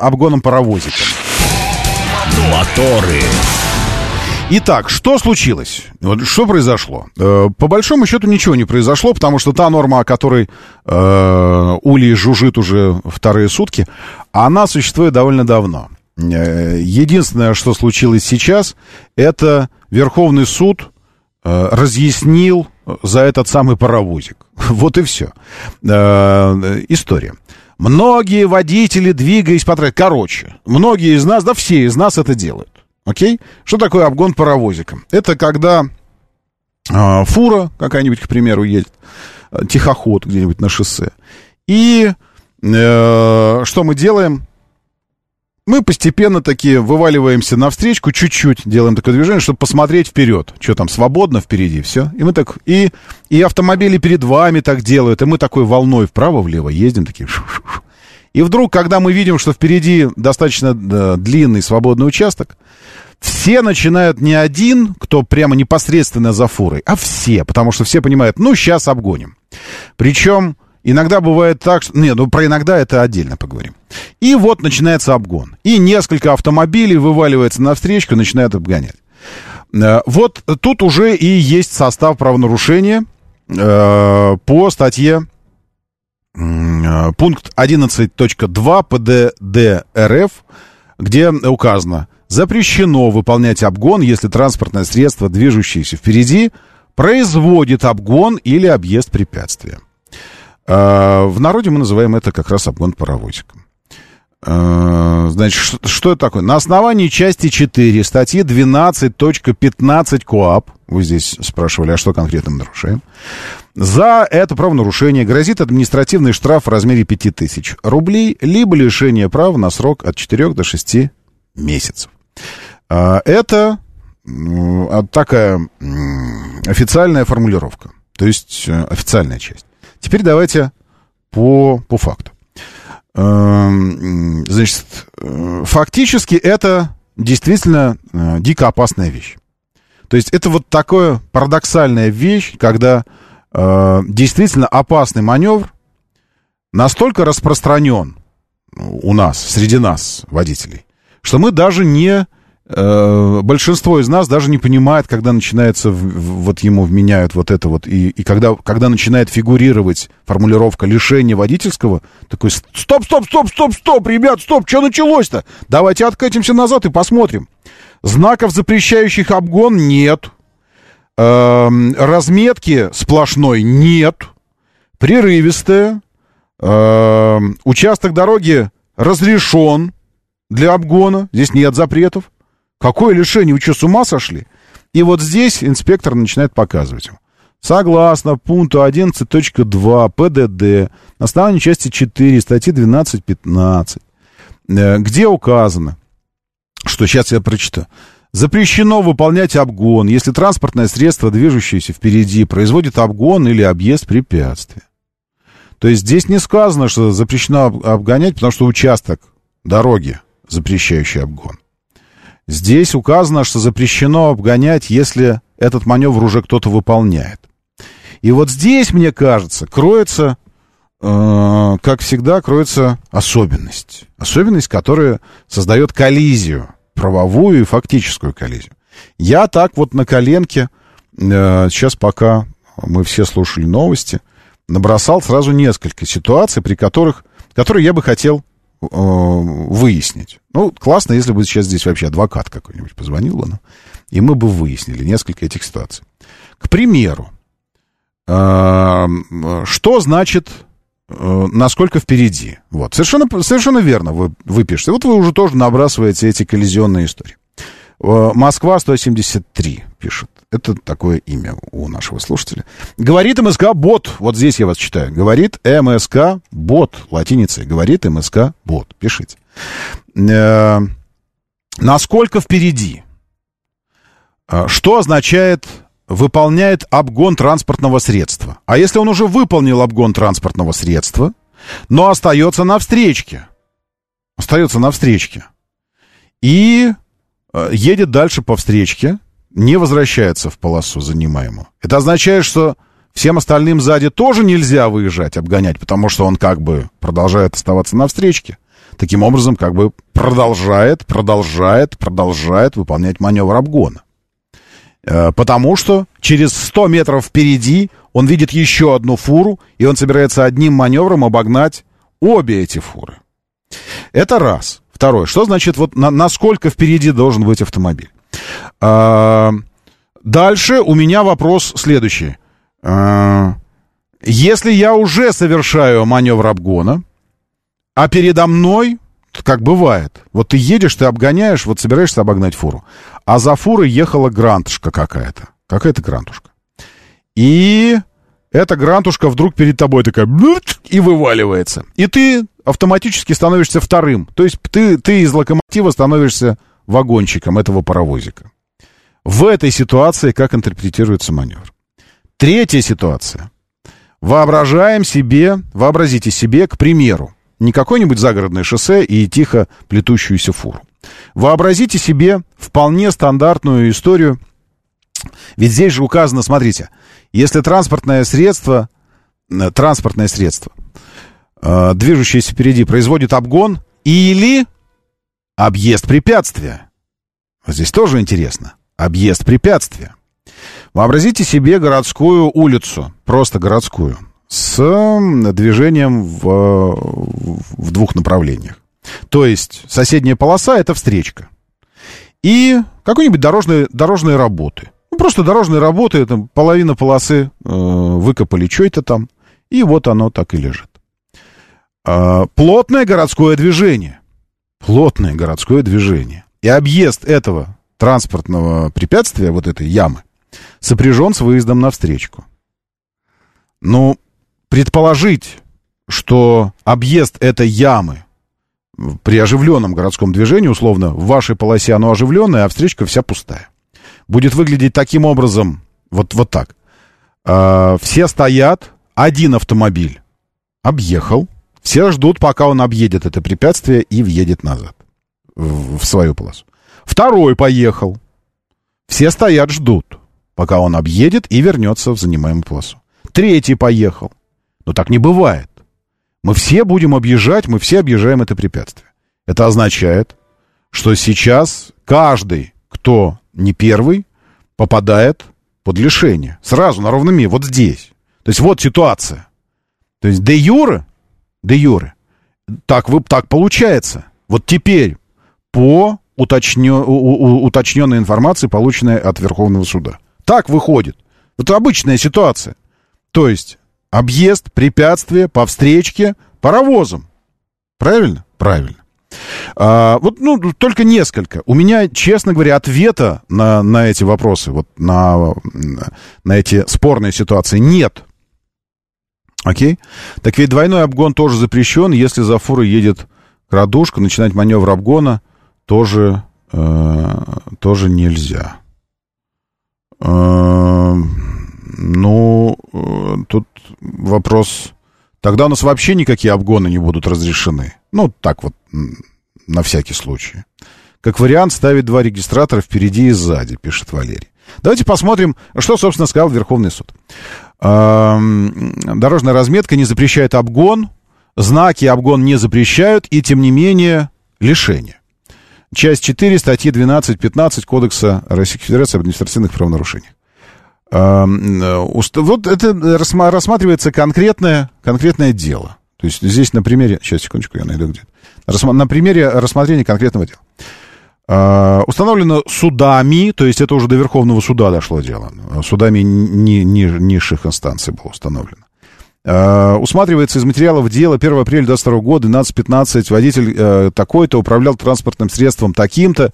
обгонам паровозикам. Моторы. Итак, что случилось? Вот что произошло? Э, по большому счету ничего не произошло, потому что та норма, о которой э, Ули жужжит уже вторые сутки, она существует довольно давно. Э, единственное, что случилось сейчас, это Верховный суд э, разъяснил за этот самый паровозик. <laughs> Вот и все. Э, история. Многие водители, двигаясь по трассе... Короче, многие из нас, да все из нас это делают. Окей? Что такое обгон паровозиком? Это когда э, фура какая-нибудь, к примеру, едет, тихоход где-нибудь на шоссе. И э, что мы делаем? Мы постепенно такие вываливаемся навстречу, чуть-чуть делаем такое движение, чтобы посмотреть вперед. Что там, свободно впереди, все. И мы так, и, и автомобили перед вами так делают, и мы такой волной вправо-влево ездим, такие. И вдруг, когда мы видим, что впереди достаточно длинный свободный участок, все начинают не один, кто прямо непосредственно за фурой, а все, потому что все понимают, ну, сейчас обгоним. Причем Иногда бывает так, что... Нет, ну про иногда это отдельно поговорим. И вот начинается обгон. И несколько автомобилей вываливается навстречу и начинают обгонять. Э, вот тут уже и есть состав правонарушения э, по статье э, пункт 11.2 ПДД РФ, где указано, запрещено выполнять обгон, если транспортное средство, движущееся впереди, производит обгон или объезд препятствия. А, в народе мы называем это как раз обгон паровозиком. А, значит, что, это такое? На основании части 4 статьи 12.15 КОАП, вы здесь спрашивали, а что конкретно мы нарушаем, за это правонарушение грозит административный штраф в размере 5000 рублей, либо лишение права на срок от 4 до 6 месяцев. А, это такая официальная формулировка, то есть э, официальная часть. Теперь давайте по, по факту. Эм, значит, э, фактически это действительно э, дико опасная вещь. То есть это вот такая парадоксальная вещь, когда э, действительно опасный маневр настолько распространен у нас, среди нас, водителей, что мы даже не большинство из нас даже не понимает, когда начинается, вот ему вменяют вот это вот, и, и когда, когда начинает фигурировать формулировка лишения водительского, такой, стоп, стоп, стоп, стоп, стоп, ребят, стоп, что началось-то? Давайте откатимся назад и посмотрим. Знаков, запрещающих обгон, нет. Эм, разметки сплошной нет. Прерывистая. Эм, участок дороги разрешен для обгона. Здесь нет запретов. Какое лишение? Вы что, с ума сошли? И вот здесь инспектор начинает показывать ему. Согласно пункту 11.2 ПДД, основании части 4 статьи 12.15, э, где указано, что сейчас я прочитаю, запрещено выполнять обгон, если транспортное средство, движущееся впереди, производит обгон или объезд препятствия. То есть здесь не сказано, что запрещено обгонять, потому что участок дороги, запрещающий обгон. Здесь указано, что запрещено обгонять, если этот маневр уже кто-то выполняет. И вот здесь, мне кажется, кроется, э, как всегда, кроется особенность. Особенность, которая создает коллизию, правовую и фактическую коллизию. Я так вот на коленке, э, сейчас пока мы все слушали новости, набросал сразу несколько ситуаций, при которых, которые я бы хотел выяснить. Ну, классно, если бы сейчас здесь вообще адвокат какой-нибудь позвонил бы нам, и мы бы выяснили несколько этих ситуаций. К примеру, э, что значит э, насколько впереди. Вот. Совершенно, совершенно верно вы, вы пишете. Вот вы уже тоже набрасываете эти коллизионные истории. Э, Москва 173 пишет. Это такое имя у нашего слушателя. Говорит МСК бот. Вот здесь я вас читаю. Говорит МСК бот. Латиницей. Говорит МСК бот. Пишите. Э, насколько впереди? Э, что означает выполняет обгон транспортного средства? А если он уже выполнил обгон транспортного средства, но остается на встречке? Остается на встречке. И едет дальше по встречке, не возвращается в полосу занимаемую. Это означает, что всем остальным сзади тоже нельзя выезжать, обгонять, потому что он как бы продолжает оставаться на встречке. Таким образом, как бы продолжает, продолжает, продолжает выполнять маневр обгона. Э, потому что через 100 метров впереди он видит еще одну фуру, и он собирается одним маневром обогнать обе эти фуры. Это раз. Второе. Что значит, вот на, насколько впереди должен быть автомобиль? А, дальше у меня вопрос следующий. А, если я уже совершаю маневр обгона, а передо мной, как бывает, вот ты едешь, ты обгоняешь, вот собираешься обогнать фуру, а за фурой ехала грантушка какая-то. Какая-то грантушка. И эта грантушка вдруг перед тобой такая и вываливается. И ты автоматически становишься вторым. То есть ты, ты из локомотива становишься вагончиком этого паровозика. В этой ситуации как интерпретируется маневр? Третья ситуация. Воображаем себе, вообразите себе, к примеру, не какое-нибудь загородное шоссе и тихо плетущуюся фуру. Вообразите себе вполне стандартную историю. Ведь здесь же указано, смотрите, если транспортное средство, э, транспортное средство, э, движущееся впереди, производит обгон или объезд препятствия. Здесь тоже интересно. Объезд препятствия. Вообразите себе городскую улицу, просто городскую, с движением в, в двух направлениях. То есть соседняя полоса — это встречка. И какой-нибудь дорожные, дорожные работы. Ну, просто дорожные работы, там, половина полосы э, выкопали что-то там, и вот оно так и лежит. Э, плотное городское движение. Плотное городское движение. И объезд этого транспортного препятствия, вот этой ямы, сопряжен с выездом на встречку. Ну, предположить, что объезд этой ямы при оживленном городском движении, условно, в вашей полосе оно оживленное, а встречка вся пустая. Будет выглядеть таким образом, вот, вот так. Э, все стоят, один автомобиль объехал, все ждут, пока он объедет это препятствие и въедет назад в, в свою полосу. Второй поехал. Все стоят, ждут, пока он объедет и вернется в занимаемую полосу. Третий поехал. Но так не бывает. Мы все будем объезжать, мы все объезжаем это препятствие. Это означает, что сейчас каждый, кто не первый, попадает под лишение. Сразу на ровном месте, вот здесь. То есть вот ситуация. То есть де юре, де юре, так, вы, так получается. Вот теперь по уточнё, у, у, уточненной информации, полученной от Верховного суда. Так выходит. Это обычная ситуация. То есть объезд, препятствие по встречке паровозом. Правильно? Правильно. А, вот, ну, только несколько. У меня, честно говоря, ответа на, на эти вопросы, вот на, на эти спорные ситуации нет. Окей? Так ведь двойной обгон тоже запрещен, если за фурой едет крадушка, начинать маневр обгона тоже, э, тоже нельзя. Э, ну, э, тут вопрос... Тогда у нас вообще никакие обгоны не будут разрешены. Ну, так вот, на всякий случай. Как вариант, ставить два регистратора впереди и сзади, пишет Валерий. Давайте посмотрим, что, собственно, сказал Верховный суд. Дорожная разметка не запрещает обгон, знаки обгон не запрещают, и, тем не менее, лишение. Часть 4 статьи 12-15 Кодекса Российской Федерации об административных правонарушениях. Вот это рассматривается конкретное, конкретное дело. То есть здесь на примере... Сейчас, секундочку, я найду где-то. На примере рассмотрения конкретного дела. Uh, установлено судами, то есть это уже до Верховного суда дошло дело, судами ни, ни, низших инстанций было установлено. Э, усматривается из материалов дела 1 апреля 22 года, 12.15, водитель э, такой-то управлял транспортным средством таким-то,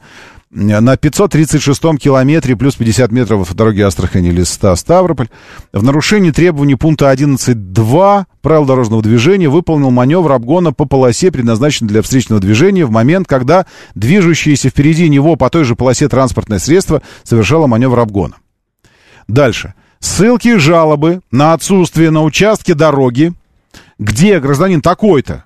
на 536-м километре плюс 50 метров дороги Астрахани Листа Ставрополь в нарушении требований пункта 11.2 правил дорожного движения выполнил маневр обгона по полосе, предназначенной для встречного движения, в момент, когда движущееся впереди него по той же полосе транспортное средство совершало маневр обгона. Дальше. Ссылки и жалобы на отсутствие на участке дороги, где гражданин такой-то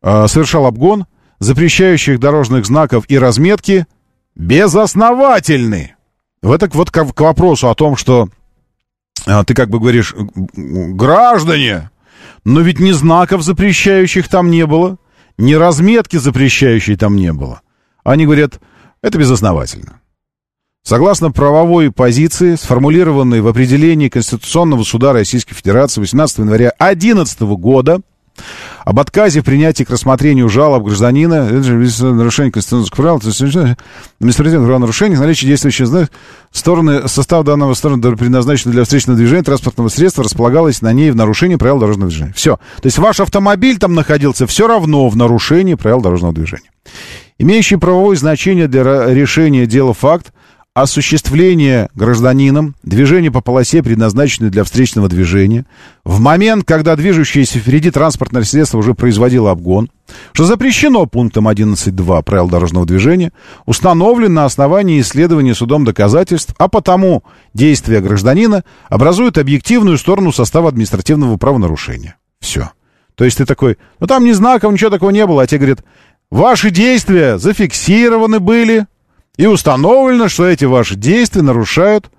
э, совершал обгон, запрещающих дорожных знаков и разметки – безосновательны. В это вот к, к вопросу о том, что а, ты как бы говоришь, граждане, но ведь ни знаков запрещающих там не было, ни разметки запрещающей там не было. Они говорят, это безосновательно. Согласно правовой позиции, сформулированной в определении Конституционного суда Российской Федерации 18 января 2011 года, об отказе в принятии к рассмотрению жалоб гражданина, это же нарушение конституционных прав, административных правонарушений, наличие действующих знаков, стороны, состав данного стороны предназначенного для встречного движения транспортного средства располагалось на ней в нарушении правил дорожного движения. Все. То есть ваш автомобиль там находился все равно в нарушении правил дорожного движения. Имеющий правовое значение для решения дела факт осуществление гражданином движения по полосе, предназначенной для встречного движения, в момент, когда движущееся впереди транспортное средство уже производило обгон, что запрещено пунктом 11.2 правил дорожного движения, установлен на основании исследования судом доказательств, а потому действия гражданина образуют объективную сторону состава административного правонарушения. Все. То есть ты такой, ну там ни знаков, ничего такого не было, а тебе говорят, ваши действия зафиксированы были, и установлено, что эти ваши действия нарушают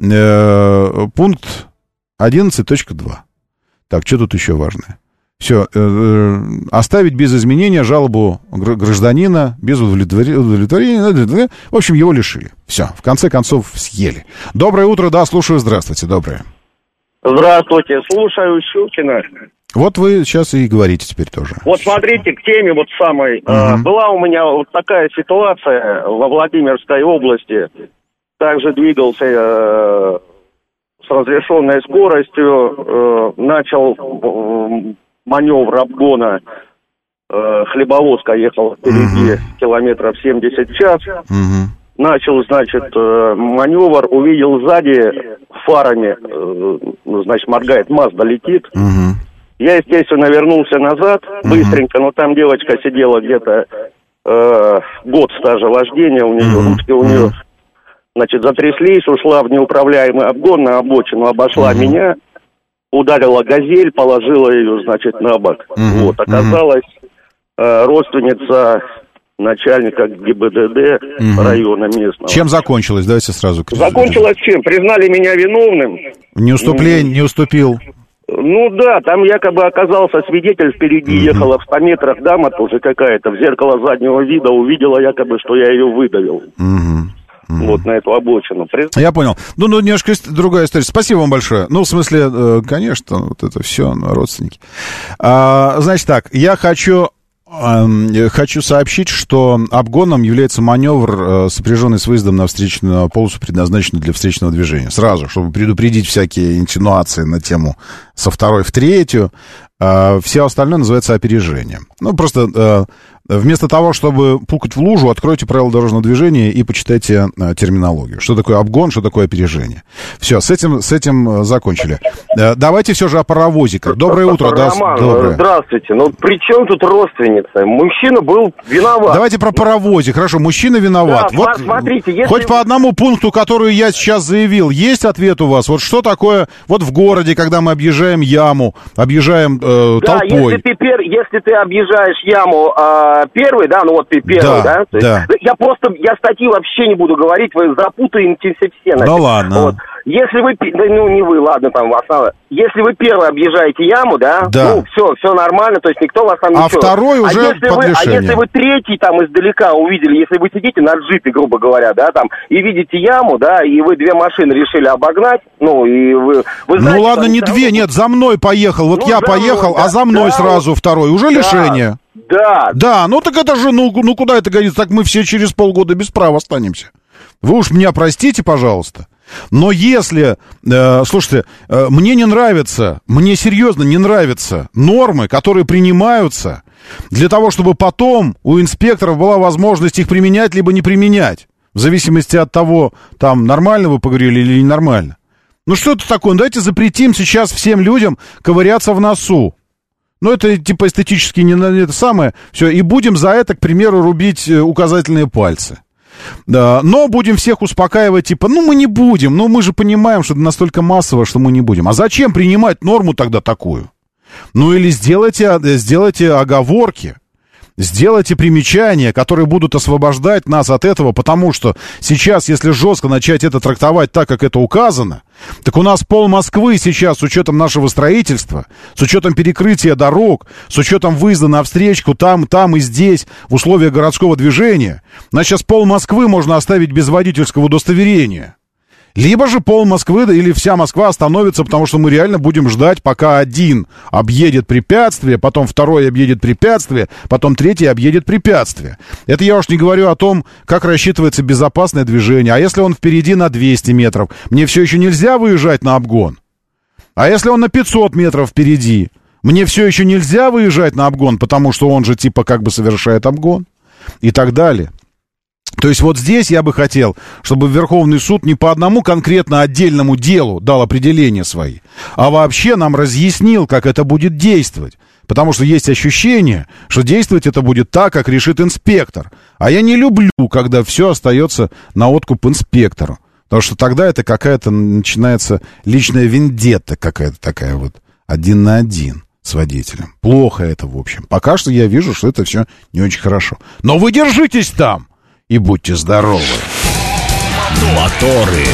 э, пункт 11.2. Так, что тут еще важное? Все, э, э, оставить без изменения жалобу гражданина, без удовлетворения, в общем, его лишили. Все, в конце концов, съели. Доброе утро, да, слушаю, здравствуйте, доброе. Здравствуйте, слушаю Щукина. Вот вы сейчас и говорите теперь тоже. Вот смотрите, к теме вот самой. Угу. была у меня вот такая ситуация во Владимирской области. Также двигался э, с разрешенной скоростью, э, начал э, маневр обгона. Э, хлебовозка ехала впереди угу. километров 70 в час. Угу. Начал, значит, э, маневр, увидел сзади фарами, э, значит, моргает, Мазда летит. Угу я, естественно, вернулся назад быстренько, но там девочка сидела где-то э, год стажа вождения у нее, ручки у нее, значит, затряслись, ушла в неуправляемый обгон на обочину, обошла меня, ударила газель, положила ее, значит, на бок. Вот, оказалось, э, родственница начальника ГИБДД угу. района местного. Чем закончилось? Давайте сразу. Закончилось чем? Признали меня виновным. Не уступление, не уступил. Ну да, там якобы оказался свидетель впереди, mm-hmm. ехала в 100 метрах дама тоже какая-то, в зеркало заднего вида увидела якобы, что я ее выдавил. Mm-hmm. Mm-hmm. Вот на эту обочину. Я понял. Ну, ну, немножко другая история. Спасибо вам большое. Ну, в смысле, э, конечно, вот это все, родственники. А, значит так, я хочу Хочу сообщить, что обгоном является маневр, э, сопряженный с выездом на встречную полосу, предназначенную для встречного движения. Сразу, чтобы предупредить всякие инсинуации на тему со второй в третью. А, все остальное называется опережением. Ну, просто э, Вместо того, чтобы пукать в лужу, откройте правила дорожного движения и почитайте а, терминологию. Что такое обгон, что такое опережение. Все, с этим, с этим э, закончили. А, давайте все же о паровозиках. Доброе утро. Роман, да, доброе. здравствуйте. Ну, при чем тут родственница? Мужчина был виноват. Давайте про паровозик. Хорошо, мужчина виноват. Да, вот, смотрите, если... Хоть по одному пункту, который я сейчас заявил, есть ответ у вас? Вот что такое вот в городе, когда мы объезжаем яму, объезжаем э, да, толпой? Если ты, если ты объезжаешь яму... Э первый, да, ну вот первый, да, да. Да. Есть, я просто, я статьи вообще не буду говорить, вы запутаете все. все да ладно. Вот. Если вы, да, ну не вы, ладно, там основа. Если вы первый объезжаете яму, да, да. ну все, все нормально, то есть никто вас там а ничего. А второй уже а если, вы, а если вы третий там издалека увидели, если вы сидите на джипе, грубо говоря, да, там, и видите яму, да, и вы две машины решили обогнать, ну и вы... вы ну, знаете, ну ладно, не две, нет, за мной поехал, вот ну, я поехал, мной, да, а за мной да, сразу второй, уже да, лишение. Да. Да, ну так это же, ну, ну куда это годится? Так мы все через полгода без права останемся. Вы уж меня простите, пожалуйста. Но если, э, слушайте, э, мне не нравится, мне серьезно не нравятся нормы, которые принимаются для того, чтобы потом у инспекторов была возможность их применять либо не применять, в зависимости от того, там нормально вы поговорили или ненормально. Ну что это такое? Ну, давайте запретим сейчас всем людям ковыряться в носу. Ну, это типа эстетически не это самое. Все, и будем за это, к примеру, рубить э, указательные пальцы. Но будем всех успокаивать, типа, ну мы не будем, ну мы же понимаем, что это настолько массово, что мы не будем. А зачем принимать норму тогда такую? Ну или сделайте, сделайте оговорки. Сделайте примечания, которые будут освобождать нас от этого, потому что сейчас, если жестко начать это трактовать так, как это указано, так у нас пол Москвы сейчас с учетом нашего строительства, с учетом перекрытия дорог, с учетом выезда на встречку там, там и здесь в условиях городского движения, на сейчас пол Москвы можно оставить без водительского удостоверения. Либо же пол Москвы или вся Москва остановится, потому что мы реально будем ждать, пока один объедет препятствие, потом второй объедет препятствие, потом третий объедет препятствие. Это я уж не говорю о том, как рассчитывается безопасное движение. А если он впереди на 200 метров, мне все еще нельзя выезжать на обгон? А если он на 500 метров впереди, мне все еще нельзя выезжать на обгон, потому что он же типа как бы совершает обгон? И так далее. То есть вот здесь я бы хотел, чтобы Верховный суд не по одному конкретно отдельному делу дал определения свои, а вообще нам разъяснил, как это будет действовать. Потому что есть ощущение, что действовать это будет так, как решит инспектор. А я не люблю, когда все остается на откуп инспектору. Потому что тогда это какая-то начинается личная вендетта какая-то такая вот один на один с водителем. Плохо это, в общем. Пока что я вижу, что это все не очень хорошо. Но вы держитесь там! И будьте здоровы. Моторы.